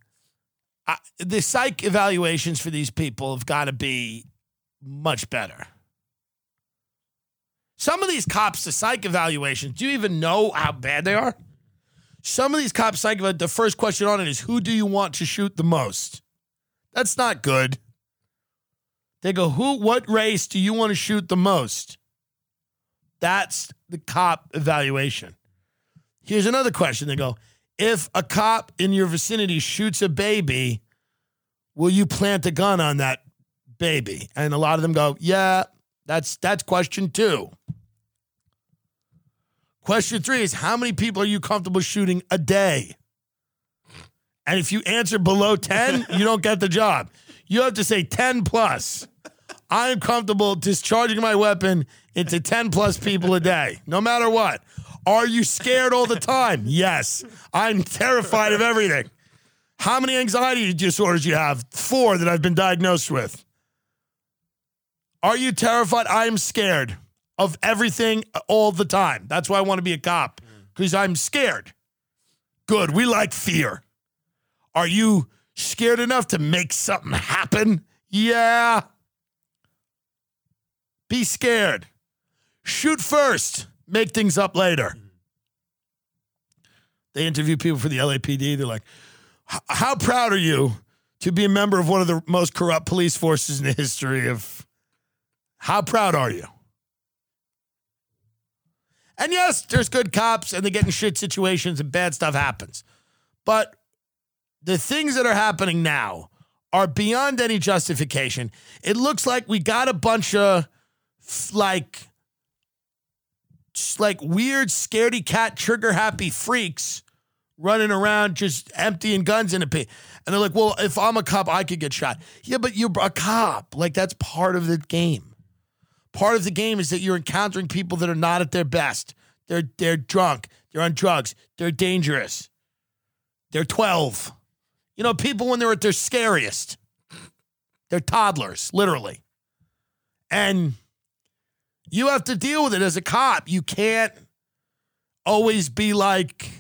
the psych evaluations for these people have got to be much better. Some of these cops, the psych evaluations, do you even know how bad they are? Some of these cops, psych, the first question on it is, who do you want to shoot the most? That's not good. They go, who, what race do you want to shoot the most? That's the cop evaluation. Here's another question. They go, if a cop in your vicinity shoots a baby, will you plant a gun on that baby? And a lot of them go, yeah, that's that's question two. Question three is how many people are you comfortable shooting a day? And if you answer below 10, you don't get the job. You have to say 10 plus. I am comfortable discharging my weapon into 10 plus people a day, no matter what. Are you scared all the time? Yes. I'm terrified of everything. How many anxiety disorders you have? Four that I've been diagnosed with. Are you terrified? I am scared of everything all the time. That's why I want to be a cop because I'm scared. Good. We like fear. Are you scared enough to make something happen? Yeah. Be scared. Shoot first, make things up later. They interview people for the LAPD. They're like, How proud are you to be a member of one of the most corrupt police forces in the history of. How proud are you? And yes, there's good cops and they get in shit situations and bad stuff happens. But the things that are happening now are beyond any justification. It looks like we got a bunch of like like weird scaredy cat trigger happy freaks running around just emptying guns in a pit. And they're like, "Well, if I'm a cop, I could get shot." Yeah, but you're a cop. Like that's part of the game. Part of the game is that you're encountering people that are not at their best. They're they're drunk. They're on drugs. They're dangerous. They're 12. You know, people when they're at their scariest. They're toddlers, literally. And you have to deal with it as a cop. You can't always be like,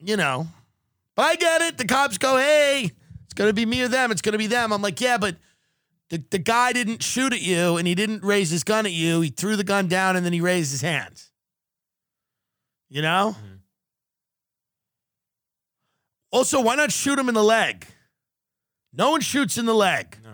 you know, but I get it. The cops go, hey, it's going to be me or them. It's going to be them. I'm like, yeah, but the, the guy didn't shoot at you and he didn't raise his gun at you. He threw the gun down and then he raised his hands. You know? Mm-hmm. Also, why not shoot him in the leg? No one shoots in the leg. No.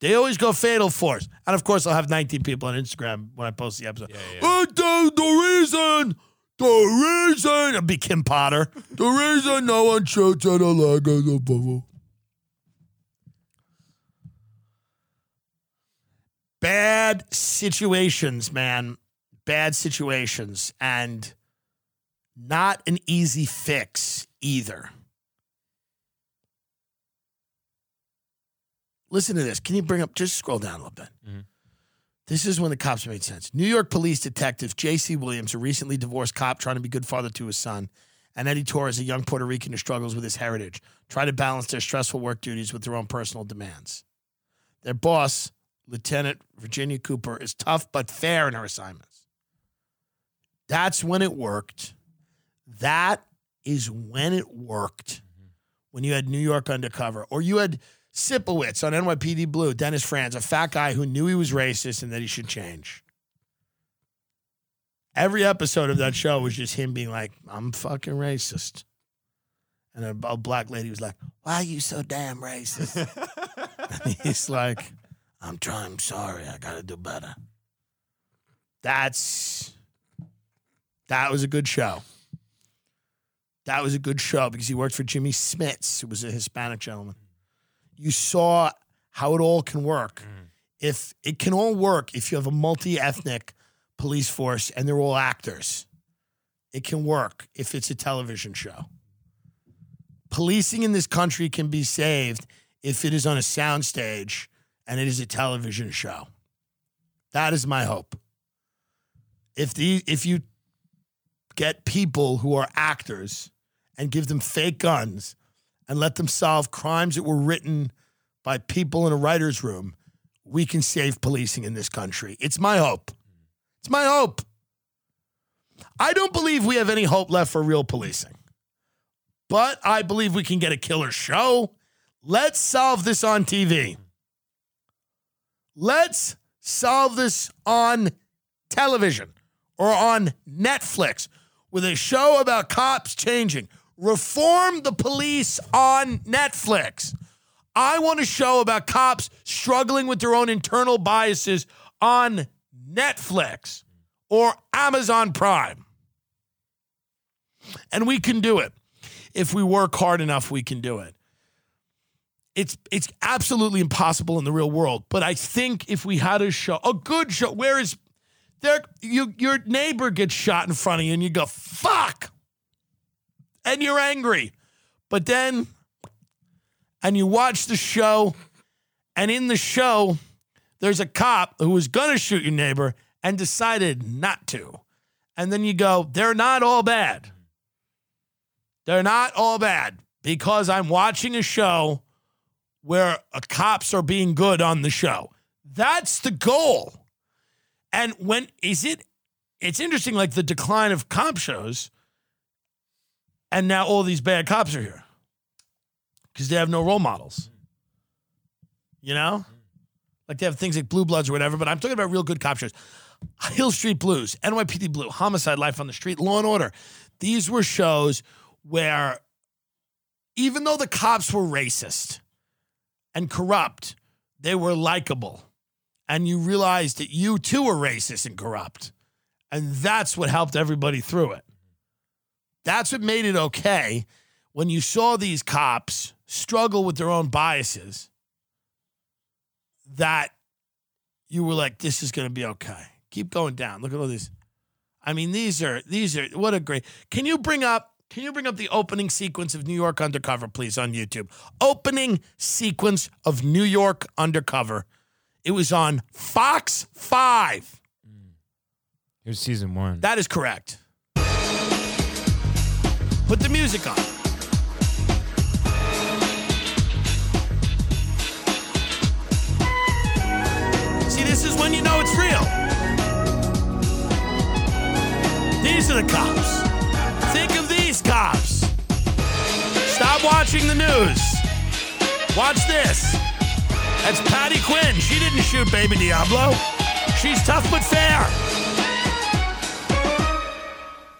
They always go fatal force. And of course, I'll have 19 people on Instagram when I post the episode. Yeah, yeah. Oh, the, the reason, the reason, it'll be Kim Potter. the reason no one shoots in the leg is a bubble. Bad situations, man. Bad situations. And not an easy fix either. Listen to this. Can you bring up, just scroll down a little bit. Mm-hmm. This is when the cops made sense. New York police detective J.C. Williams, a recently divorced cop trying to be good father to his son, and Eddie Torres, a young Puerto Rican who struggles with his heritage, try to balance their stressful work duties with their own personal demands. Their boss, Lieutenant Virginia Cooper, is tough but fair in her assignments. That's when it worked. That is when it worked. Mm-hmm. When you had New York undercover, or you had Sipowicz on NYPD Blue, Dennis Franz, a fat guy who knew he was racist and that he should change. Every episode of that show was just him being like, I'm fucking racist. And a, a black lady was like, Why are you so damn racist? and he's like, I'm trying, I'm sorry, I gotta do better. That's that was a good show. That was a good show because he worked for Jimmy Smits, who was a Hispanic gentleman you saw how it all can work. Mm. If it can all work if you have a multi ethnic police force and they're all actors, it can work if it's a television show. Policing in this country can be saved if it is on a soundstage and it is a television show. That is my hope. If the if you get people who are actors and give them fake guns and let them solve crimes that were written by people in a writer's room, we can save policing in this country. It's my hope. It's my hope. I don't believe we have any hope left for real policing, but I believe we can get a killer show. Let's solve this on TV. Let's solve this on television or on Netflix with a show about cops changing. Reform the police on Netflix. I want a show about cops struggling with their own internal biases on Netflix or Amazon Prime. And we can do it. If we work hard enough, we can do it. It's it's absolutely impossible in the real world, but I think if we had a show, a good show, where is there you your neighbor gets shot in front of you and you go, "Fuck." And you're angry. But then, and you watch the show, and in the show, there's a cop who was going to shoot your neighbor and decided not to. And then you go, they're not all bad. They're not all bad because I'm watching a show where cops are being good on the show. That's the goal. And when is it? It's interesting, like the decline of cop shows, and now all these bad cops are here because they have no role models. You know, like they have things like Blue Bloods or whatever. But I'm talking about real good cop shows. Hill Street Blues, NYPD Blue, Homicide, Life on the Street, Law and Order. These were shows where, even though the cops were racist and corrupt, they were likable. And you realized that you too were racist and corrupt. And that's what helped everybody through it. That's what made it okay when you saw these cops struggle with their own biases that you were like, this is going to be okay. Keep going down. Look at all these. I mean, these are, these are, what a great. Can you bring up, can you bring up the opening sequence of New York Undercover, please, on YouTube? Opening sequence of New York Undercover. It was on Fox 5. Mm. Here's season one. That is correct. Put the music on. See, this is when you know it's real. These are the cops. Think of these cops. Stop watching the news. Watch this. That's Patty Quinn. She didn't shoot Baby Diablo. She's tough but fair.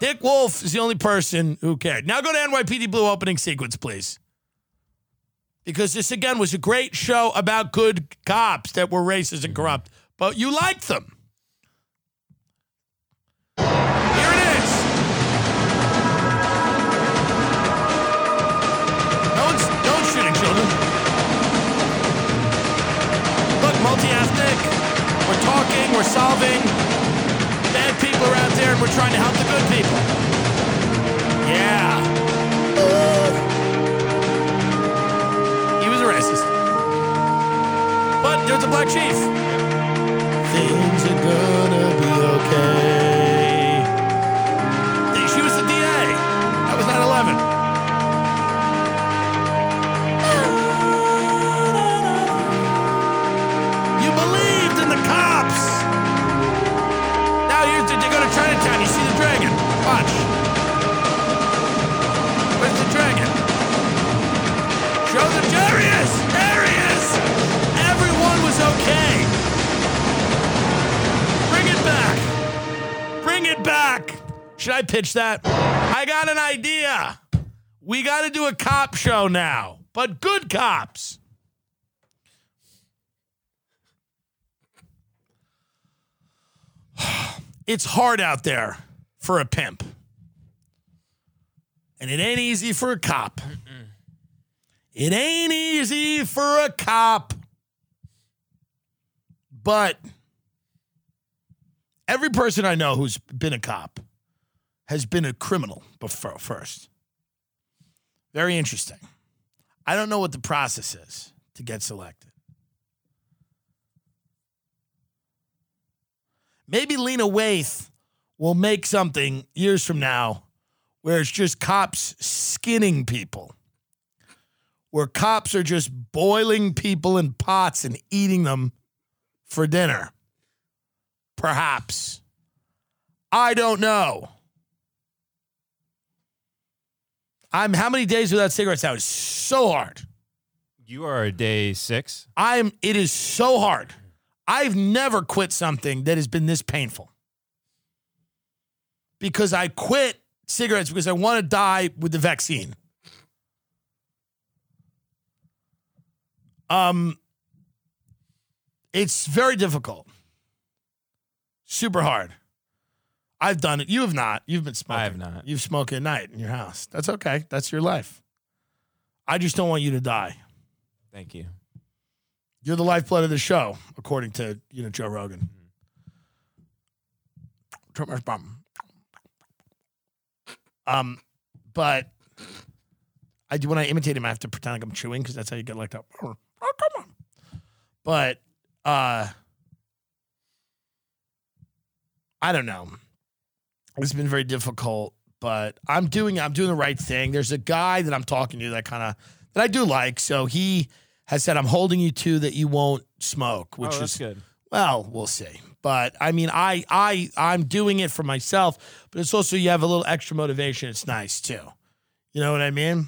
Dick Wolf is the only person who cared. Now go to NYPD Blue opening sequence, please. Because this, again, was a great show about good cops that were racist and corrupt, but you liked them. Here it is. One's, no one's shooting children. Look, multi ethnic. We're talking, we're solving people are out there and we're trying to help the good people. Yeah. He was a racist. But there's a black chief. Things are gonna pitch that? I got an idea. We got to do a cop show now, but good cops. it's hard out there for a pimp. And it ain't easy for a cop. It ain't easy for a cop. But every person I know who's been a cop has been a criminal before first. Very interesting. I don't know what the process is to get selected. Maybe Lena Waithe will make something years from now where it's just cops skinning people, where cops are just boiling people in pots and eating them for dinner. Perhaps. I don't know. I'm how many days without cigarettes now? It's so hard. You are a day six. I'm it is so hard. I've never quit something that has been this painful. Because I quit cigarettes because I want to die with the vaccine. Um it's very difficult. Super hard. I've done it. You have not. You've been smoking. I have not. You've smoked at night in your house. That's okay. That's your life. I just don't want you to die. Thank you. You're the lifeblood of the show, according to you know Joe Rogan. Um, but I do when I imitate him, I have to pretend like I'm chewing because that's how you get like that. Oh, come on. But uh I don't know. It's been very difficult, but I'm doing I'm doing the right thing. There's a guy that I'm talking to that kind of that I do like. So he has said I'm holding you to that you won't smoke, which oh, is good. well, we'll see. But I mean, I I I'm doing it for myself, but it's also you have a little extra motivation. It's nice too. You know what I mean?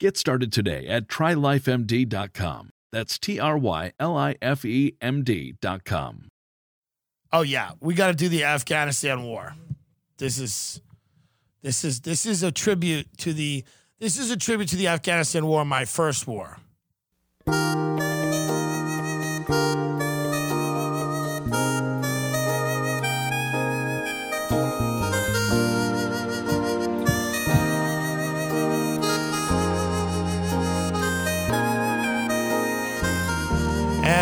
Get started today at trylifemd.com. That's T R Y L I F E M D.com. Oh yeah, we got to do the Afghanistan war. This is this is this is a tribute to the this is a tribute to the Afghanistan war, my first war.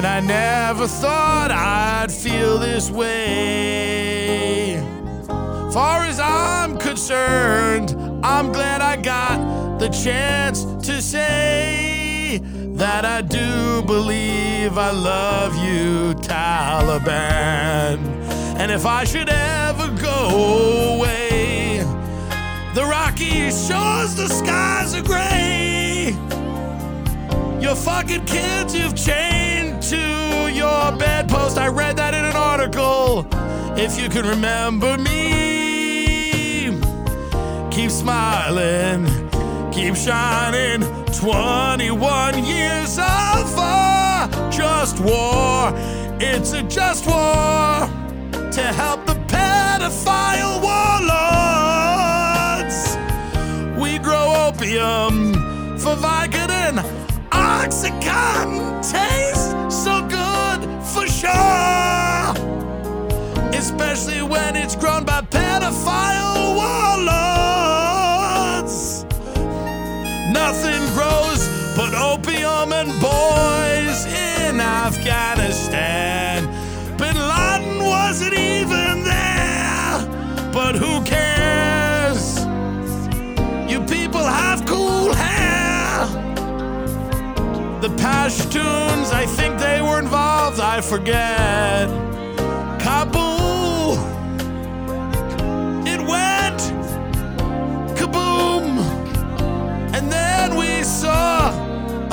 And I never thought I'd feel this way. Far as I'm concerned, I'm glad I got the chance to say that I do believe I love you, Taliban. And if I should ever go away, the rocky shores, the skies are gray. Your fucking kids you've chained to your bedpost. I read that in an article. If you can remember me, keep smiling, keep shining. 21 years of a just war. It's a just war to help the pedophile warlords. We grow opium for Vicodin. Oxycontin Especially when it's grown by pedophile warlords. Nothing grows but opium and boys in Afghanistan. Bin Laden wasn't even there, but who cares? You people have cool hair. The Pashtuns, I think they were involved, I forget.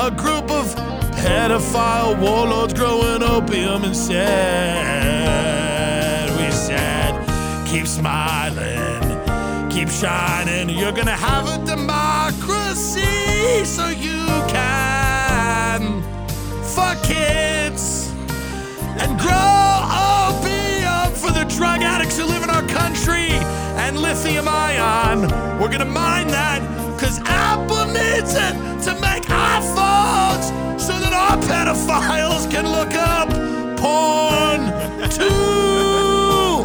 A group of pedophile warlords growing opium and said, We said, keep smiling, keep shining. You're gonna have a democracy so you can fuck kids and grow opium for the drug addicts who live in our country and lithium ion. We're gonna mine that because Apple needs it to make iPhones so that our pedophiles can look up porn too.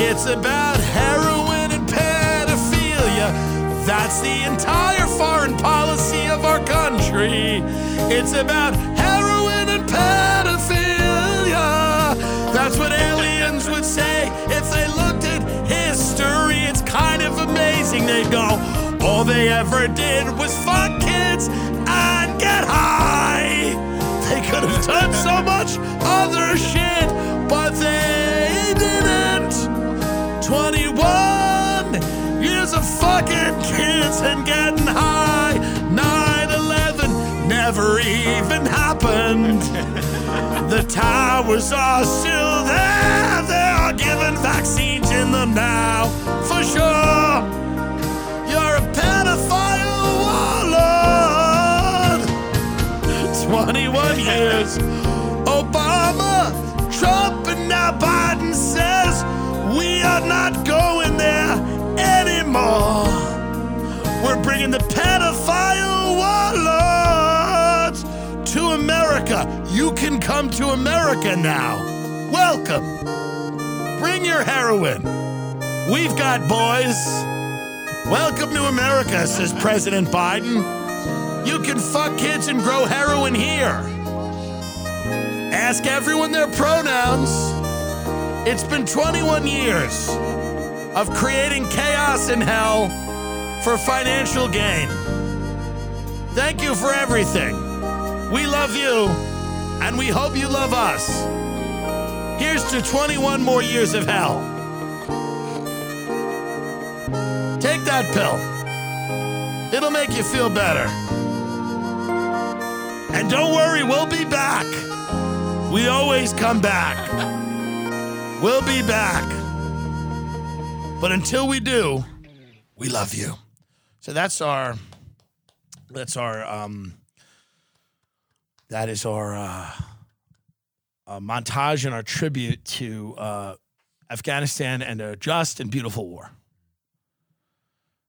It's about heroin and pedophilia. That's the entire foreign policy of our country. It's about heroin and pedophilia. That's what aliens would say if they looked at history. It's kind of amazing. They'd go, all they ever did was fuck kids get high. They could have done so much other shit, but they didn't. 21 years of fucking kids and getting high. 9 11 never even happened. The towers are still there. They are giving vaccines in them now, for sure. 21 years. Obama, Trump, and now Biden says we are not going there anymore. We're bringing the pedophile warlords to America. You can come to America now. Welcome. Bring your heroin. We've got boys. Welcome to America, says President Biden. You can fuck kids and grow heroin here. Ask everyone their pronouns. It's been 21 years of creating chaos in hell for financial gain. Thank you for everything. We love you, and we hope you love us. Here's to 21 more years of hell. Take that pill, it'll make you feel better. And don't worry, we'll be back. We always come back. We'll be back. But until we do, we love you. So that's our that's our um that is our uh, uh montage and our tribute to uh Afghanistan and a just and beautiful war.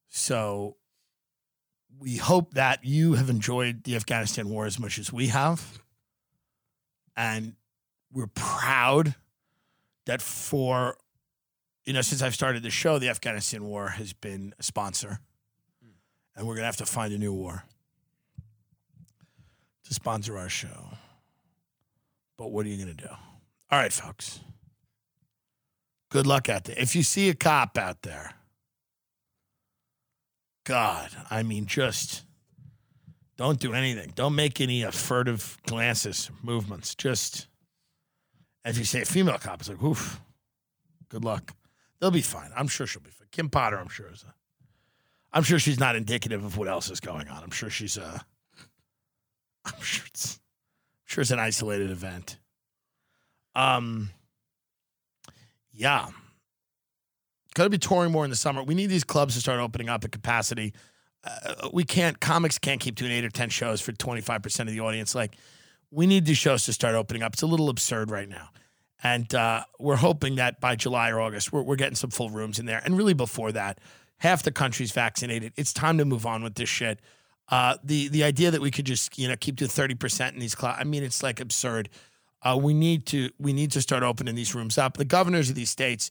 So we hope that you have enjoyed the Afghanistan war as much as we have. And we're proud that for, you know, since I've started the show, the Afghanistan war has been a sponsor. And we're going to have to find a new war to sponsor our show. But what are you going to do? All right, folks. Good luck out there. If you see a cop out there, God, I mean, just don't do anything. Don't make any uh, furtive glances, movements. Just if you say a female cop, it's like, oof, good luck. They'll be fine. I'm sure she'll be fine. Kim Potter, I'm sure is a. I'm sure she's not indicative of what else is going on. I'm sure she's a. I'm sure it's. I'm sure it's an isolated event. Um. Yeah. Going to be touring more in the summer. We need these clubs to start opening up at capacity. Uh, we can't, comics can't keep doing eight or 10 shows for 25% of the audience. Like, we need these shows to start opening up. It's a little absurd right now. And uh, we're hoping that by July or August, we're, we're getting some full rooms in there. And really before that, half the country's vaccinated. It's time to move on with this shit. Uh, the the idea that we could just you know keep to thirty percent in these clubs. I mean, it's like absurd. Uh, we need to we need to start opening these rooms up. The governors of these states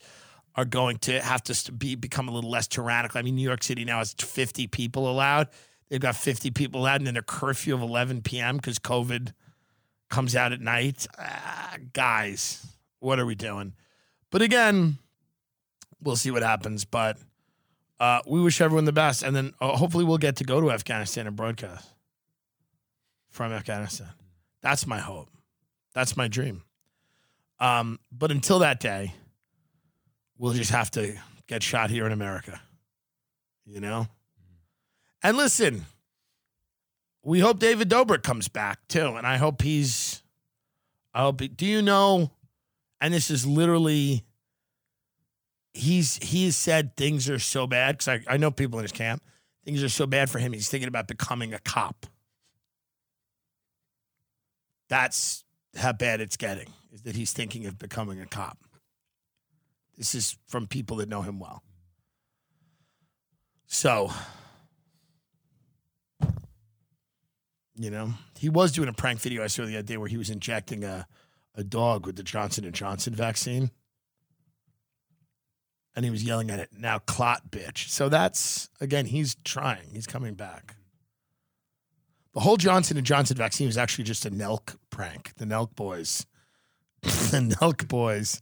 are going to have to be become a little less tyrannical. I mean, New York City now has 50 people allowed. They've got 50 people allowed, and then a curfew of 11 p.m. because COVID comes out at night. Ah, guys, what are we doing? But again, we'll see what happens. But uh, we wish everyone the best, and then uh, hopefully we'll get to go to Afghanistan and broadcast from Afghanistan. That's my hope. That's my dream. Um, but until that day we'll just have to get shot here in America. You know? And listen, we hope David Dobrik comes back too. And I hope he's, I hope, he, do you know? And this is literally, he's, he's said things are so bad because I, I know people in his camp, things are so bad for him. He's thinking about becoming a cop. That's how bad it's getting, is that he's thinking of becoming a cop. This is from people that know him well. So, you know, he was doing a prank video I saw the other day where he was injecting a, a dog with the Johnson and Johnson vaccine. And he was yelling at it, now clot bitch. So that's again, he's trying. He's coming back. The whole Johnson and Johnson vaccine was actually just a Nelk prank. The Nelk boys. the Nelk boys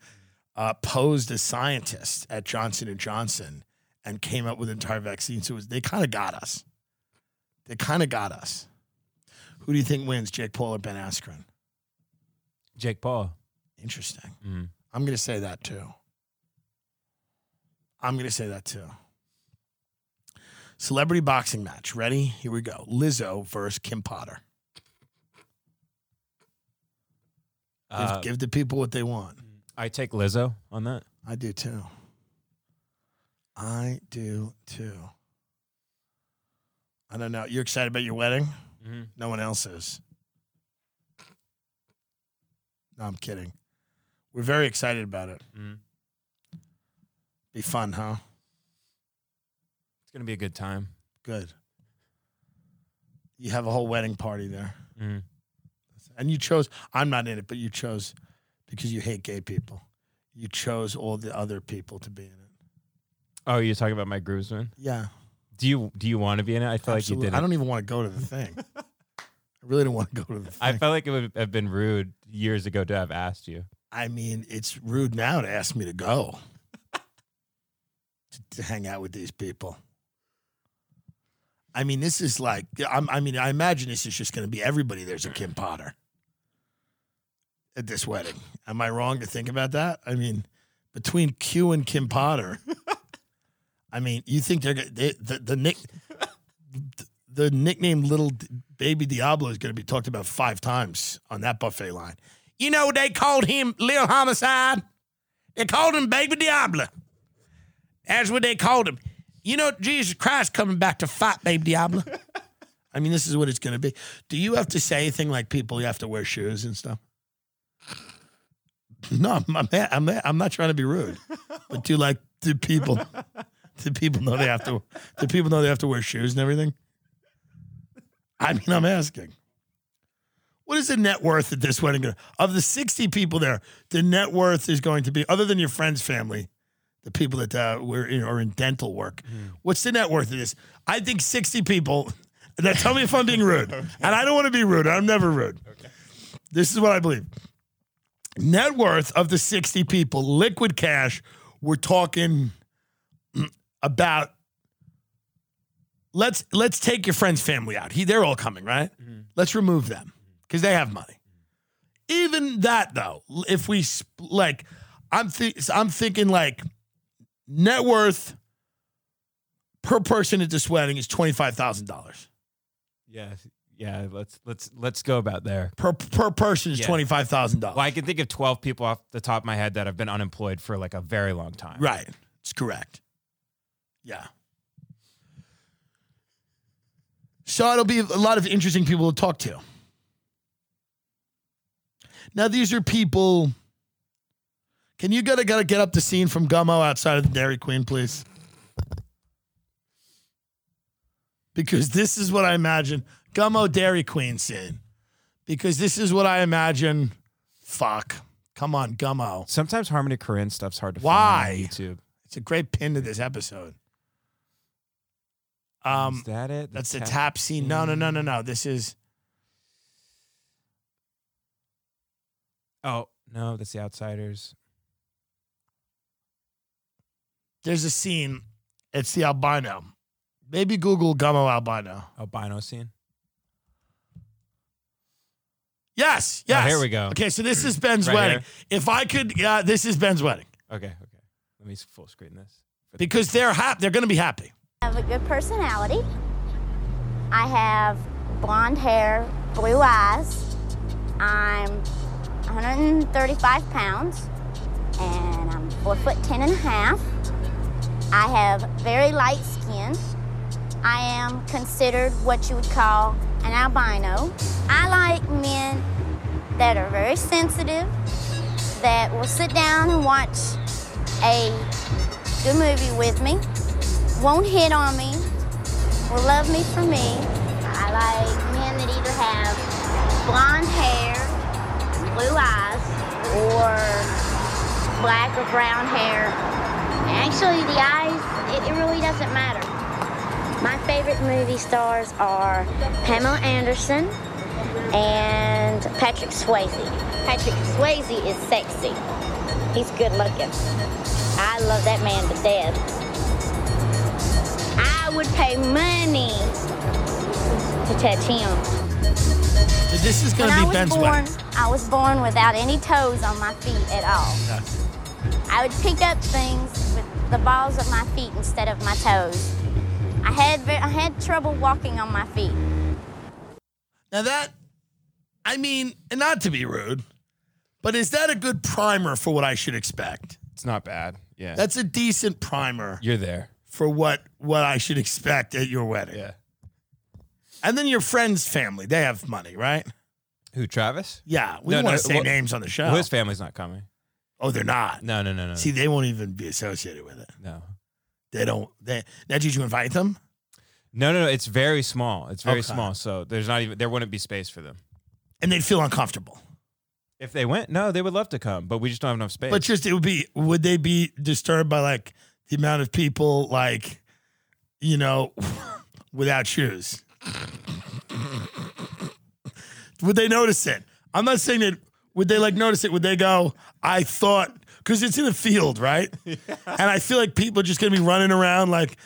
uh, posed as scientists at Johnson and Johnson and came up with an entire vaccine. So was, they kind of got us. They kind of got us. Who do you think wins, Jake Paul or Ben Askren? Jake Paul. Interesting. Mm. I'm going to say that too. I'm going to say that too. Celebrity boxing match. Ready? Here we go. Lizzo versus Kim Potter. Uh, give, give the people what they want. I take Lizzo on that. I do too. I do too. I don't know. You're excited about your wedding? Mhm. No one else is. No, I'm kidding. We're very excited about it. Mhm. Be fun, huh? It's gonna be a good time. Good. You have a whole wedding party there. Mhm. And you chose, I'm not in it, but you chose because you hate gay people. You chose all the other people to be in it. Oh, you're talking about my groomsmen? Yeah. Do you do you want to be in it? I feel Absolutely. like you didn't. I don't even want to go to the thing. I really don't want to go to the thing. I felt like it would have been rude years ago to have asked you. I mean, it's rude now to ask me to go to, to hang out with these people. I mean, this is like, I'm, I mean, I imagine this is just going to be everybody there's a Kim Potter at this wedding. Am I wrong to think about that? I mean, between Q and Kim Potter, I mean, you think they're gonna- they, the the nick the nickname Little Baby Diablo is going to be talked about five times on that buffet line. You know they called him Lil Homicide. They called him Baby Diablo. That's what they called him. You know Jesus Christ coming back to fight Baby Diablo. I mean, this is what it's going to be. Do you have to say anything like people? You have to wear shoes and stuff. No, I'm I'm, I'm, I'm not trying to be rude, but do like do people do people know they have to do people know they have to wear shoes and everything? I mean, I'm asking. What is the net worth at this wedding? Of the 60 people there, the net worth is going to be, other than your friend's family, the people that uh, were in, are in dental work. What's the net worth of this? I think 60 people. Now tell me if I'm being rude. And I don't want to be rude. I'm never rude. This is what I believe. Net worth of the 60 people, liquid cash, we're talking about let's let's take your friend's family out. He they're all coming, right? Mm-hmm. Let's remove them because they have money. Even that though, if we sp- like, I'm thi- I'm thinking like net worth per person at this wedding is twenty five thousand dollars Yeah, yeah. Let's let's let's go about there. per per person is Yeah. twenty five thousand Well, dollars. I can think of twelve people off the top of my head that have been unemployed for like a very long time. Right, it's correct. Yeah. So it'll be a lot of interesting people to talk to. Now these are people. Can you gotta gotta get up the scene from Gummo outside of the Dairy Queen, please? Because this is what I imagine Gummo Dairy Queen scene. Because this is what I imagine. Fuck. Come on, Gummo. Sometimes Harmony Korine stuff's hard to Why? find on YouTube. It's a great pin to this episode. Um, Is that it? that's the tap scene. No, no, no, no, no. This is Oh no, that's the Outsiders. there's a scene. It's the albino. Maybe Google Gummo albino. Albino scene. Yes, Oh, yes. here we go. Okay, so this is Ben's Right wedding. here? If I could, yeah, this is Ben's wedding Okay, okay. Let me full screen this. Because they're happy. They're going to be happy. I have a good personality. I have blonde hair, blue eyes. I'm 135 pounds and I'm four foot ten and a half. I have very light skin. I am considered what you would call an albino. I like men that are very sensitive, that will sit down and watch a good movie with me, won't hit on me, will love me for me. I like men that either have blonde hair, blue eyes, or black or brown hair. Actually, the eyes, it, it really doesn't matter. My favorite movie stars are Pamela Anderson and Patrick Swayze. Patrick Swayze is sexy. He's good looking. I love that man to death. I would pay money to touch him. So this is going When to I be was Ben's born. I was born without any toes on my feet at all. I would pick up things with the balls of my feet instead of my toes. I had I had trouble walking on my feet. Now that, I mean, and not to be rude, But is that a good primer for what I should expect? It's not bad. Yeah. That's a decent primer You're there. for what what I should expect at your wedding. Yeah. And then your friend's family, they have money, right? Who, Travis? Yeah, we No, don't no, want to say well- names on the show. Well, his family's not coming. oh, they're not. No, no, no, no. See, they won't even be associated with it. no. They don't. They now, did you invite them? No, no, no. It's very small. It's very Okay. small. So there's not even there wouldn't be space for them. And they'd feel uncomfortable. If they went, no, they would love to come, but we just don't have enough space. But just it would be. Would they be disturbed by like the amount of people, like, you know, without shoes? would they notice it? I'm not saying that. Would they like notice it? Would they go? I thought because it's in a field, right? And I feel like people are just gonna be running around like.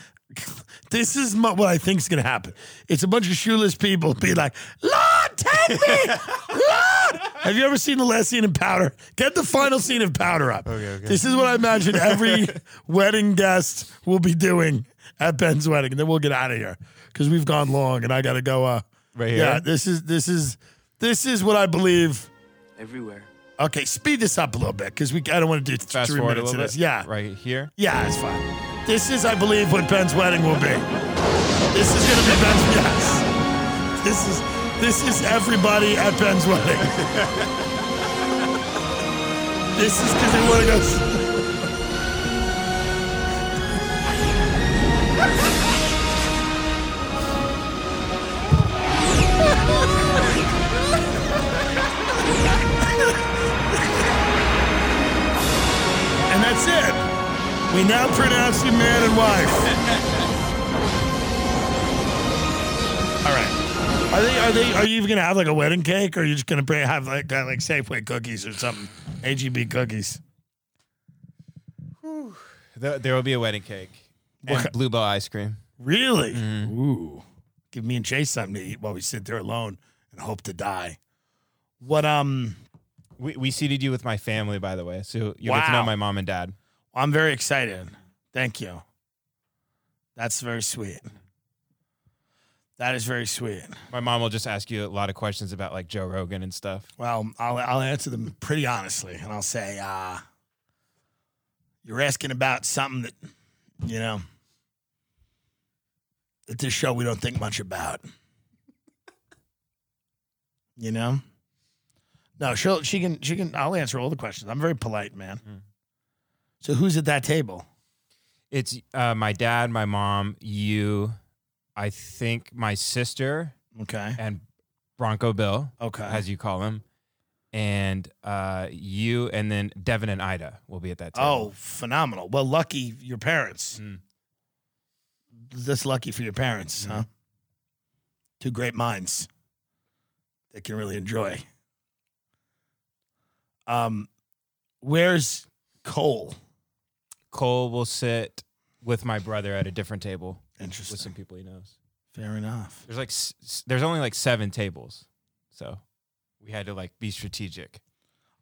This is my, what I think is going to happen. It's a bunch of shoeless people being like, Lord, take me! Lord! Have you ever seen the last scene in Powder? Get the final scene of Powder up. Okay. This is what I imagine every wedding guest will be doing at Ben's wedding. And then we'll get out of here because we've gone long and I got to go. Uh, Right here? Yeah, this is, this is, this is what I believe. Everywhere. Okay, speed this up a little bit because we I don't want to do Fast three forward a minutes of this. bit. Yeah, Right here. yeah, it's fine. This is, I believe, what Ben's wedding will be. This is going to be Ben's. Yes. This is this is everybody at Ben's wedding. this is because they want to go. that's it. We now pronounce you man and wife. All right. Are they? Are they? Are you even gonna have like a wedding cake, or are you just gonna bring, have like uh, like Safeway cookies or something? HEB cookies. There, there will be a wedding cake and What- bluebell ice cream. Really? Ooh. Give me and Chase something to eat while we sit there alone and hope to die. What? Um. We, we seated you with my family, by the way, so you will get to know my mom and dad. I'm very excited. Thank you. That's very sweet. That is very sweet. My mom will just ask you a lot of questions about like Joe Rogan and stuff. Well, I'll I'll answer them pretty honestly, and I'll say, uh, you're asking about something that, you know, at this show we don't think much about. You know? No, she'll she can she can I'll answer all the questions. I'm very polite, man. So who's at that table? It's uh, my dad, my mom, you, I think my sister, Okay. and Bronco Bill, Okay. as you call him, and uh, you, and then Devin and Ida will be at that table. Oh, phenomenal. Well, lucky your parents. Mm. That's lucky for your parents, Mm-hmm. huh? Two great minds that can really enjoy. Um, where's Cole? Cole will sit with my brother at a different table Interesting. with some people he knows. Fair enough. There's like s- there's only like seven tables, so we had to like be strategic.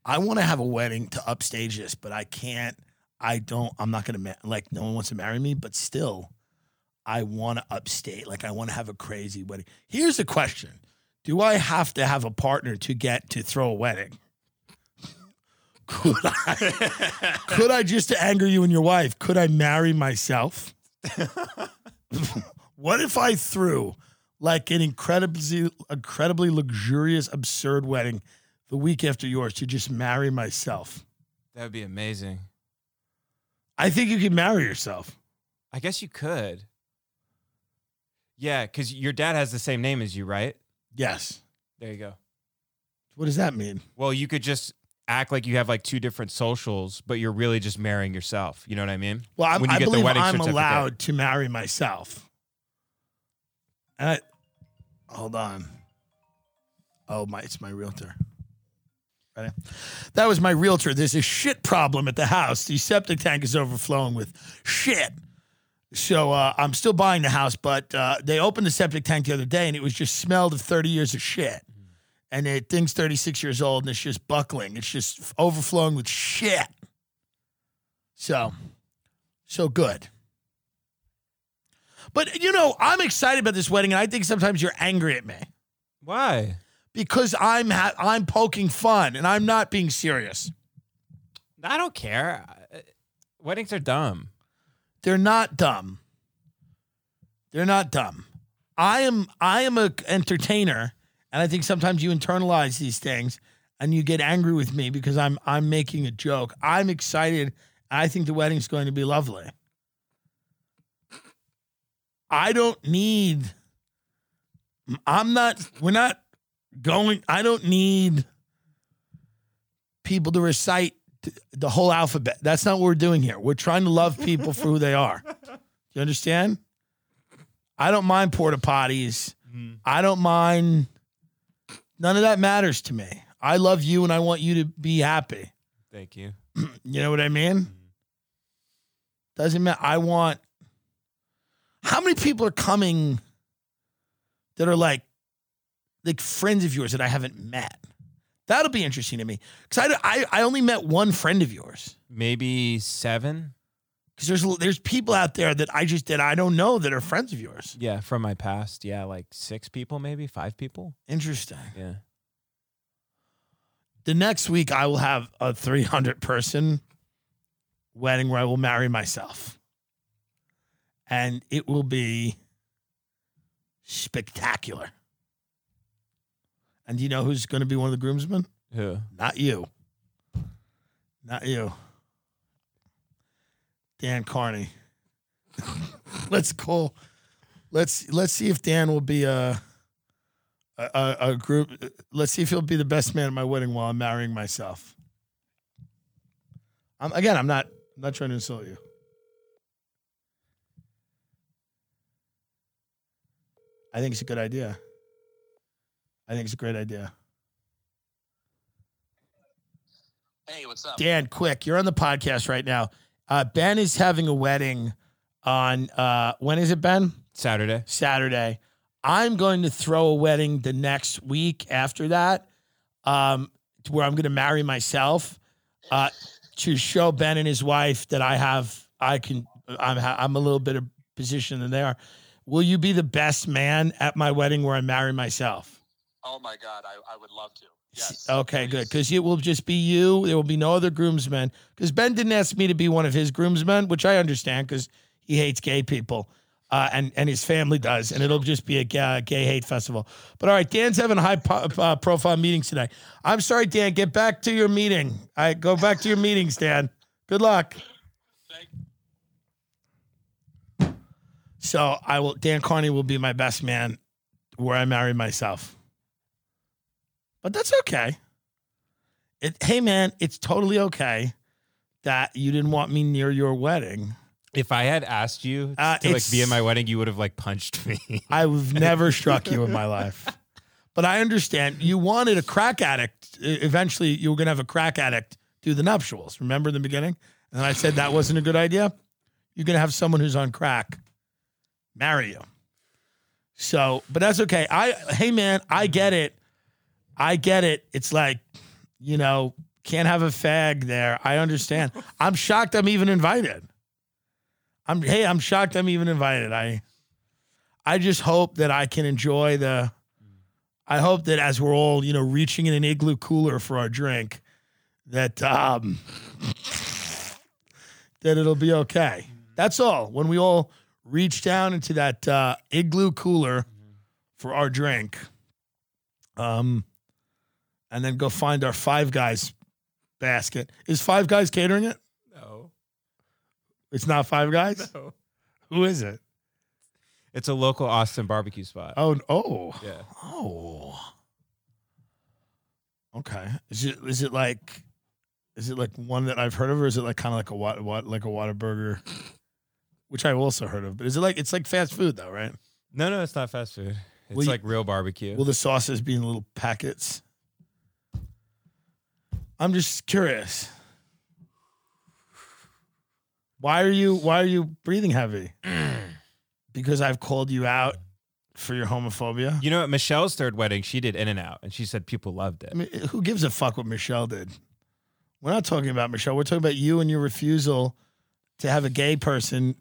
I want to have a wedding to upstage this, but I can't. I don't. I'm not gonna ma- like. No one wants to marry me, but still, I want to upstate. Like I want to have a crazy wedding. Here's the question: Do I have to have a partner to get to throw a wedding? Could I? could I just to anger you and your wife? Could I marry myself? what if I threw like an incredibly, incredibly luxurious, absurd wedding the week after yours to just marry myself? That would be amazing. I think you can marry yourself. I guess you could. Yeah, because your dad has the same name as you, right? Yes. There you go. What does that mean? Well, you could just act like you have like two different socials, but you're really just marrying yourself. You know what I mean? Well, I'm, When you I get the believe wedding I'm allowed to marry myself. And I, hold on. Oh my! It's my realtor. Ready? That was my realtor. There's a shit problem at the house. The septic tank is overflowing with shit. So uh, I'm still buying the house, but uh, they opened the septic tank the other day, and it was just smelled of 30 years of shit. And the thing's 36 years old, and it's just buckling. It's just overflowing with shit. So, so good. But you know, I'm excited about this wedding, and I think sometimes you're angry at me Why? because I'm ha- I'm poking fun and I'm not being serious. I don't care. Uh, Weddings are dumb. They're not dumb. They're not dumb. I am I am a entertainer, and I think sometimes you internalize these things and you get angry with me because I'm I'm making a joke. I'm excited. I think the wedding's going to be lovely. I don't need I'm not we're not going I don't need people to recite the whole alphabet. That's not what we're doing here. We're trying to love people for who they are. Do You understand? I don't mind porta potties. Mm. I don't mind. None of that matters to me. I love you and I want you to be happy. Thank you. You know what I mean? Mm-hmm. Doesn't matter. I want. How many people are coming that are like, like friends of yours that I haven't met? That'll be interesting to me because I, I I only met one friend of yours. Maybe seven. Because there's there's people out there that I just that I don't know that are friends of yours. Yeah, from my past. Yeah, like six people, maybe five people. Interesting. Yeah. The next week I will have a 300 person wedding where I will marry myself, and it will be spectacular. And do you know who's going to be one of the groomsmen? Who? Not you. Not you. Dan Carney. let's call. Let's let's see if Dan will be a, a a a group. Let's see if he'll be the best man at my wedding while I'm marrying myself. I'm again. I'm not. I'm not trying to insult you. I think it's a good idea. I think it's a great idea. Hey, what's up? Dan, quick, you're on the podcast right now. Uh, ben is having a wedding on uh, when is it, Ben? Saturday. Saturday. I'm going to throw a wedding the next week after that, um, to where I'm going to marry myself uh, to show Ben and his wife that I have, I can, I'm, I'm a little bit of position than they are. Will you be the best man at my wedding where I marry myself? Oh my God, I, I would love to. Yes. Okay, good. Because it will just be you. There will be no other groomsmen. Because Ben didn't ask me to be one of his groomsmen, which I understand because he hates gay people. Uh, and and his family does, and it'll just be a gay, gay hate festival. But all right, Dan's having high po- uh, profile meetings today. I'm sorry, Dan. Get back to your meeting. All right, go back to your meetings, Dan. Good luck. So I will. Dan Carney will be my best man where I marry myself. But that's okay. It, hey man, it's totally okay that you didn't want me near your wedding. If I had asked you Uh, to like be at my wedding, you would have like punched me. I've never struck you in my life. But I understand you wanted a crack addict. Eventually, you were going to have a crack addict do the nuptials. Remember in the beginning? And I said that wasn't a good idea. You're going to have someone who's on crack marry you. So, but that's okay. I, hey man, I get it. I get it. It's like, you know, can't have a fag there. I understand. I'm shocked I'm even invited. I'm hey, I'm shocked I'm even invited. I I just hope that I can enjoy the I hope that as we're all, you know, reaching in an igloo cooler for our drink, that um that it'll be okay. That's all. When we all reach down into that uh, igloo cooler for our drink, um, and then go find our Five Guys basket. Is Five Guys catering it? No. It's not Five Guys. No. Who is it? It's a local Austin barbecue spot. Oh, oh, Yeah. oh. Okay. Is it is it like is it like one that I've heard of, or is it like kind of like a what what like a Whataburger, which I've also heard of? But is it like it's like fast food though, right? No, no, it's not fast food. It's Will you- like real barbecue. Will the sauces be in little packets? I'm just curious. Why are you why are you breathing heavy? because I've called you out for your homophobia. you know what? Michelle's third wedding, she did In-N-Out, and she said people loved it. I mean, who gives a fuck what Michelle did? We're not talking about Michelle. We're talking about you and your refusal to have a gay person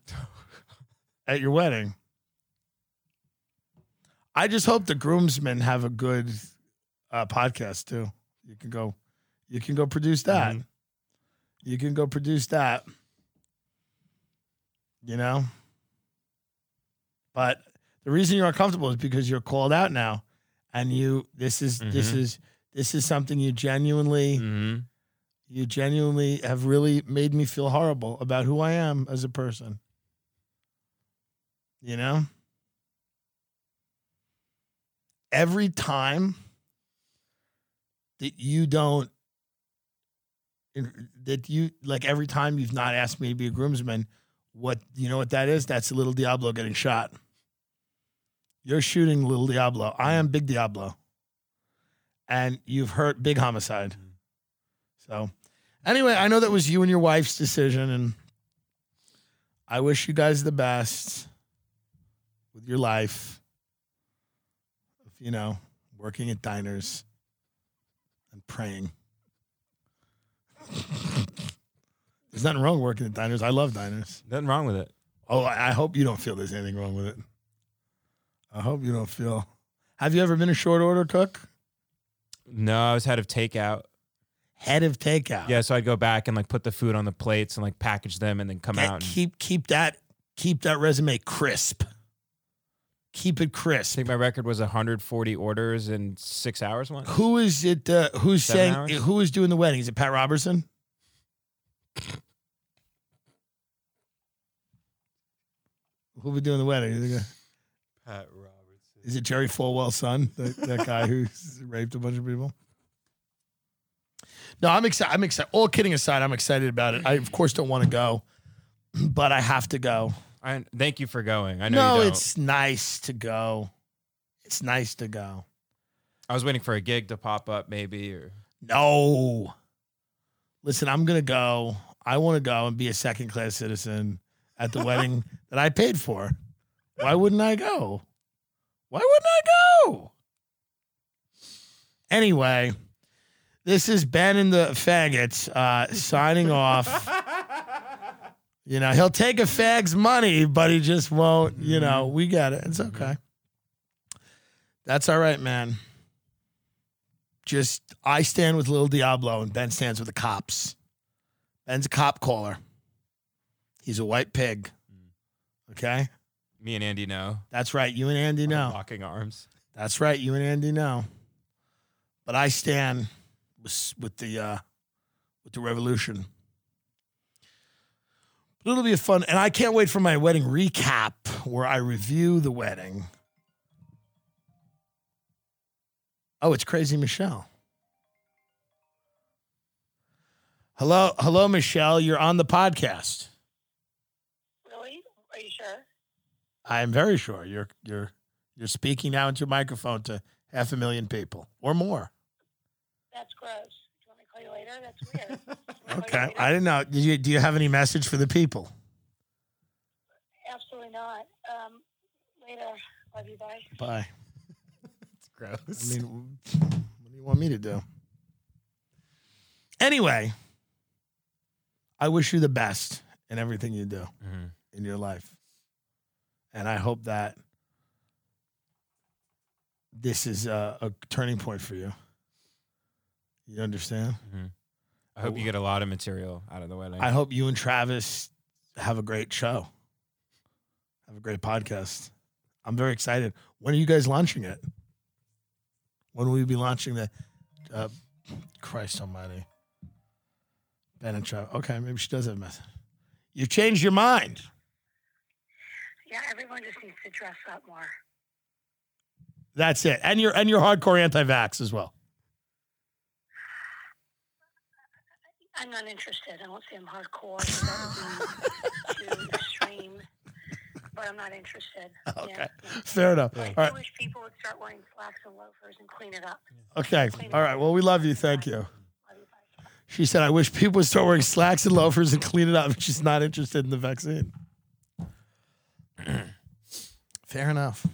at your wedding. I just hope the groomsmen have a good uh, podcast too. You can go, you can go produce that. You can go produce that. You know, but the reason you're uncomfortable is because you're called out now, and you this is this Mhm. is this is something you genuinely Mm-hmm. you genuinely have really made me feel horrible about who I am as a person. You know? Every time that you don't, that you, like every time you've not asked me to be a groomsman, what, you know what that is? That's a little Diablo getting shot. You're shooting little Diablo. I am big Diablo. And you've hurt big homicide. Mm-hmm. So, anyway, I know that was you and your wife's decision, and I wish you guys the best with your life. Of, you know, working at diners and praying. There's nothing wrong working at diners. I love diners. Nothing wrong with it. Oh, I I hope you don't feel there's anything wrong with it. I hope you don't feel. Have you ever been a short order cook? No, I was head of takeout. Head of takeout. Yeah, so I'd go back and like put the food on the plates and like package them and then come out. And, keep keep that keep that resume crisp. Keep it I think my record was 140 orders in six hours once. Who is it? Uh, who's Seven saying? hours? Who is doing the wedding? Is it Pat Robertson? Who'll be doing the wedding? Is it, Pat Robertson. is it Jerry Falwell's son? That, that guy who raped a bunch of people? No, I'm excited. I'm excited. All kidding aside, I'm excited about it. I of course don't want to go, but I have to go. I thank you for going. I know no, it's nice to go. It's nice to go. I was waiting for a gig to pop up, maybe or No. Listen, I'm going to go. I want to go and be a second class citizen at the wedding that I paid for. Why wouldn't I go? Why wouldn't I go? Anyway, this is Ben and the Faggots uh, signing off. You know, he'll take a fag's money, but he just won't, you know, mm-hmm. we get it. It's mm-hmm. okay. That's all right, man. Just I stand with Lil Diablo and Ben stands with the cops. Ben's a cop caller. He's a white pig. Mm. Okay? me and Andy know. That's right. You and Andy know. Locking arms. That's right. You and Andy know. But I stand with, with the uh, with the revolution. It'll be a fun, and I can't wait for my wedding recap where I review the wedding. Oh, it's Crazy Michelle. Hello, hello, Michelle. You're on the podcast. Really? Are you sure? I'm very sure you're you're you're speaking now into a microphone to half a million people or more. That's gross. Do you want me to call you later? That's weird. You wanna call you Okay. I didn't know. Do you do you have any message for the people? Absolutely not. Um, later. Love you. Bye. Bye. It's gross. I mean, what do you want me to do? Anyway, I wish you the best in everything you do Mhm. in your life. And I hope that this is a, a turning point for you. You understand? I hope you get a lot of material out of the wedding. I hope you and Travis have a great show. Have a great podcast. I'm very excited. When are you guys launching it? When will you be launching the uh, Christ Almighty? Ben and Travis. Okay, maybe she does have a message. You've changed your mind. Yeah, everyone just needs to dress up more. That's it. And you're and you're hardcore anti-vax as well. I'm not interested. I won't say I'm hardcore. That would be too extreme. But I'm not interested. Okay. Fair enough. I All do right. wish people would start wearing slacks and loafers and clean it up. Okay. All right. Well, we love you. Thank you. She said, I wish people would start wearing slacks and loafers and clean it up. She's not interested in the vaccine. Fair enough.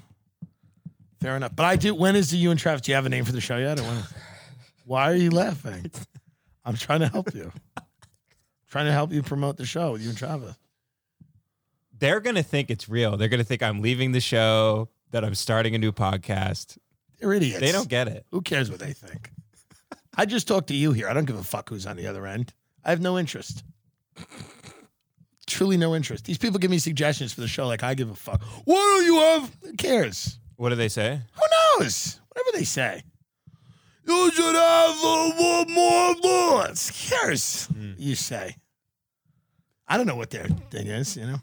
Fair enough. But I do. When is the you and Travis? Do you have a name for the show yet? Or when? Why are you laughing? I'm trying to help you. trying to help you promote the show with you and Travis. They're gonna think it's real. They're gonna think I'm leaving the show, that I'm starting a new podcast. They're idiots. They don't get it. Who cares what they think? I just talk to you here. I don't give a fuck who's on the other end. I have no interest. Truly no interest. These people give me suggestions for the show like I give a fuck. What don't you have? Who cares? What do they say? Who knows? Whatever they say. You should have little more. Who cares? You say. I don't know what their thing is, you know.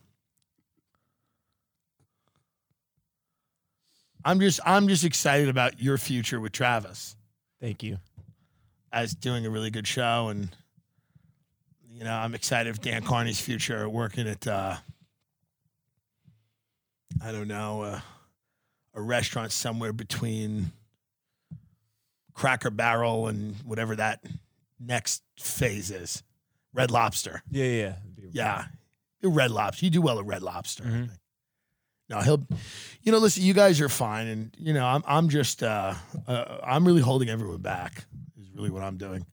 I'm just I'm just excited about your future with Travis Thank you. as doing a really good show and you know, I'm excited for Dan Carney's future working at uh I don't know, uh, a restaurant somewhere between Cracker Barrel and whatever that next phase is. Red Lobster. Yeah, yeah. Yeah. You're Red Lobster. You do well at Red Lobster. No, he'll you know, listen, you guys are fine and you know, I'm I'm just uh, uh I'm really holding everyone back. Is really what I'm doing.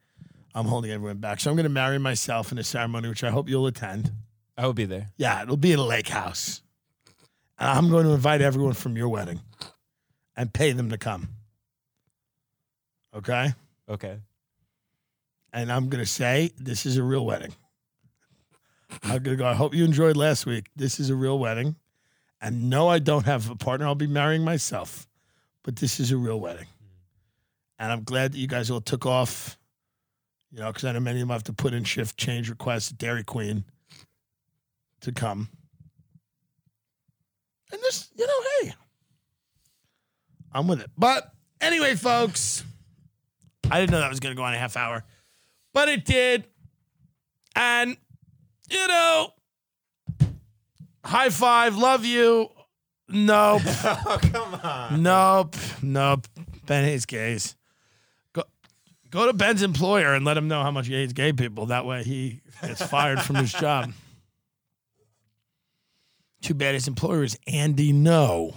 I'm holding everyone back. So I'm going to marry myself in a ceremony which I hope you'll attend. I will be there. Yeah, it'll be at a lake house. And I'm going to invite everyone from your wedding and pay them to come. Okay? Okay. And I'm going to say, this is a real wedding. I'm to go, I hope you enjoyed last week. This is a real wedding. And no, I don't have a partner. I'll be marrying myself. But this is a real wedding. And I'm glad that you guys all took off, you know, because I know many of them have to put in shift change requests at Dairy Queen to come. And this, you know, hey, I'm with it. But anyway, folks, I didn't know that was going to go on a half hour, but it did. And, you know, high five, love you. Nope. oh, come on. Nope. Nope. Ben hates gays. Go, go to Ben's employer and let him know how much he hates gay people. That way he gets fired from his job. Too bad his employer is Andy Ngo.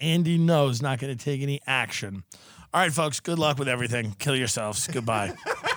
Andy Ngo is not going to take any action. All right, folks, good luck with everything. Kill yourselves. Goodbye.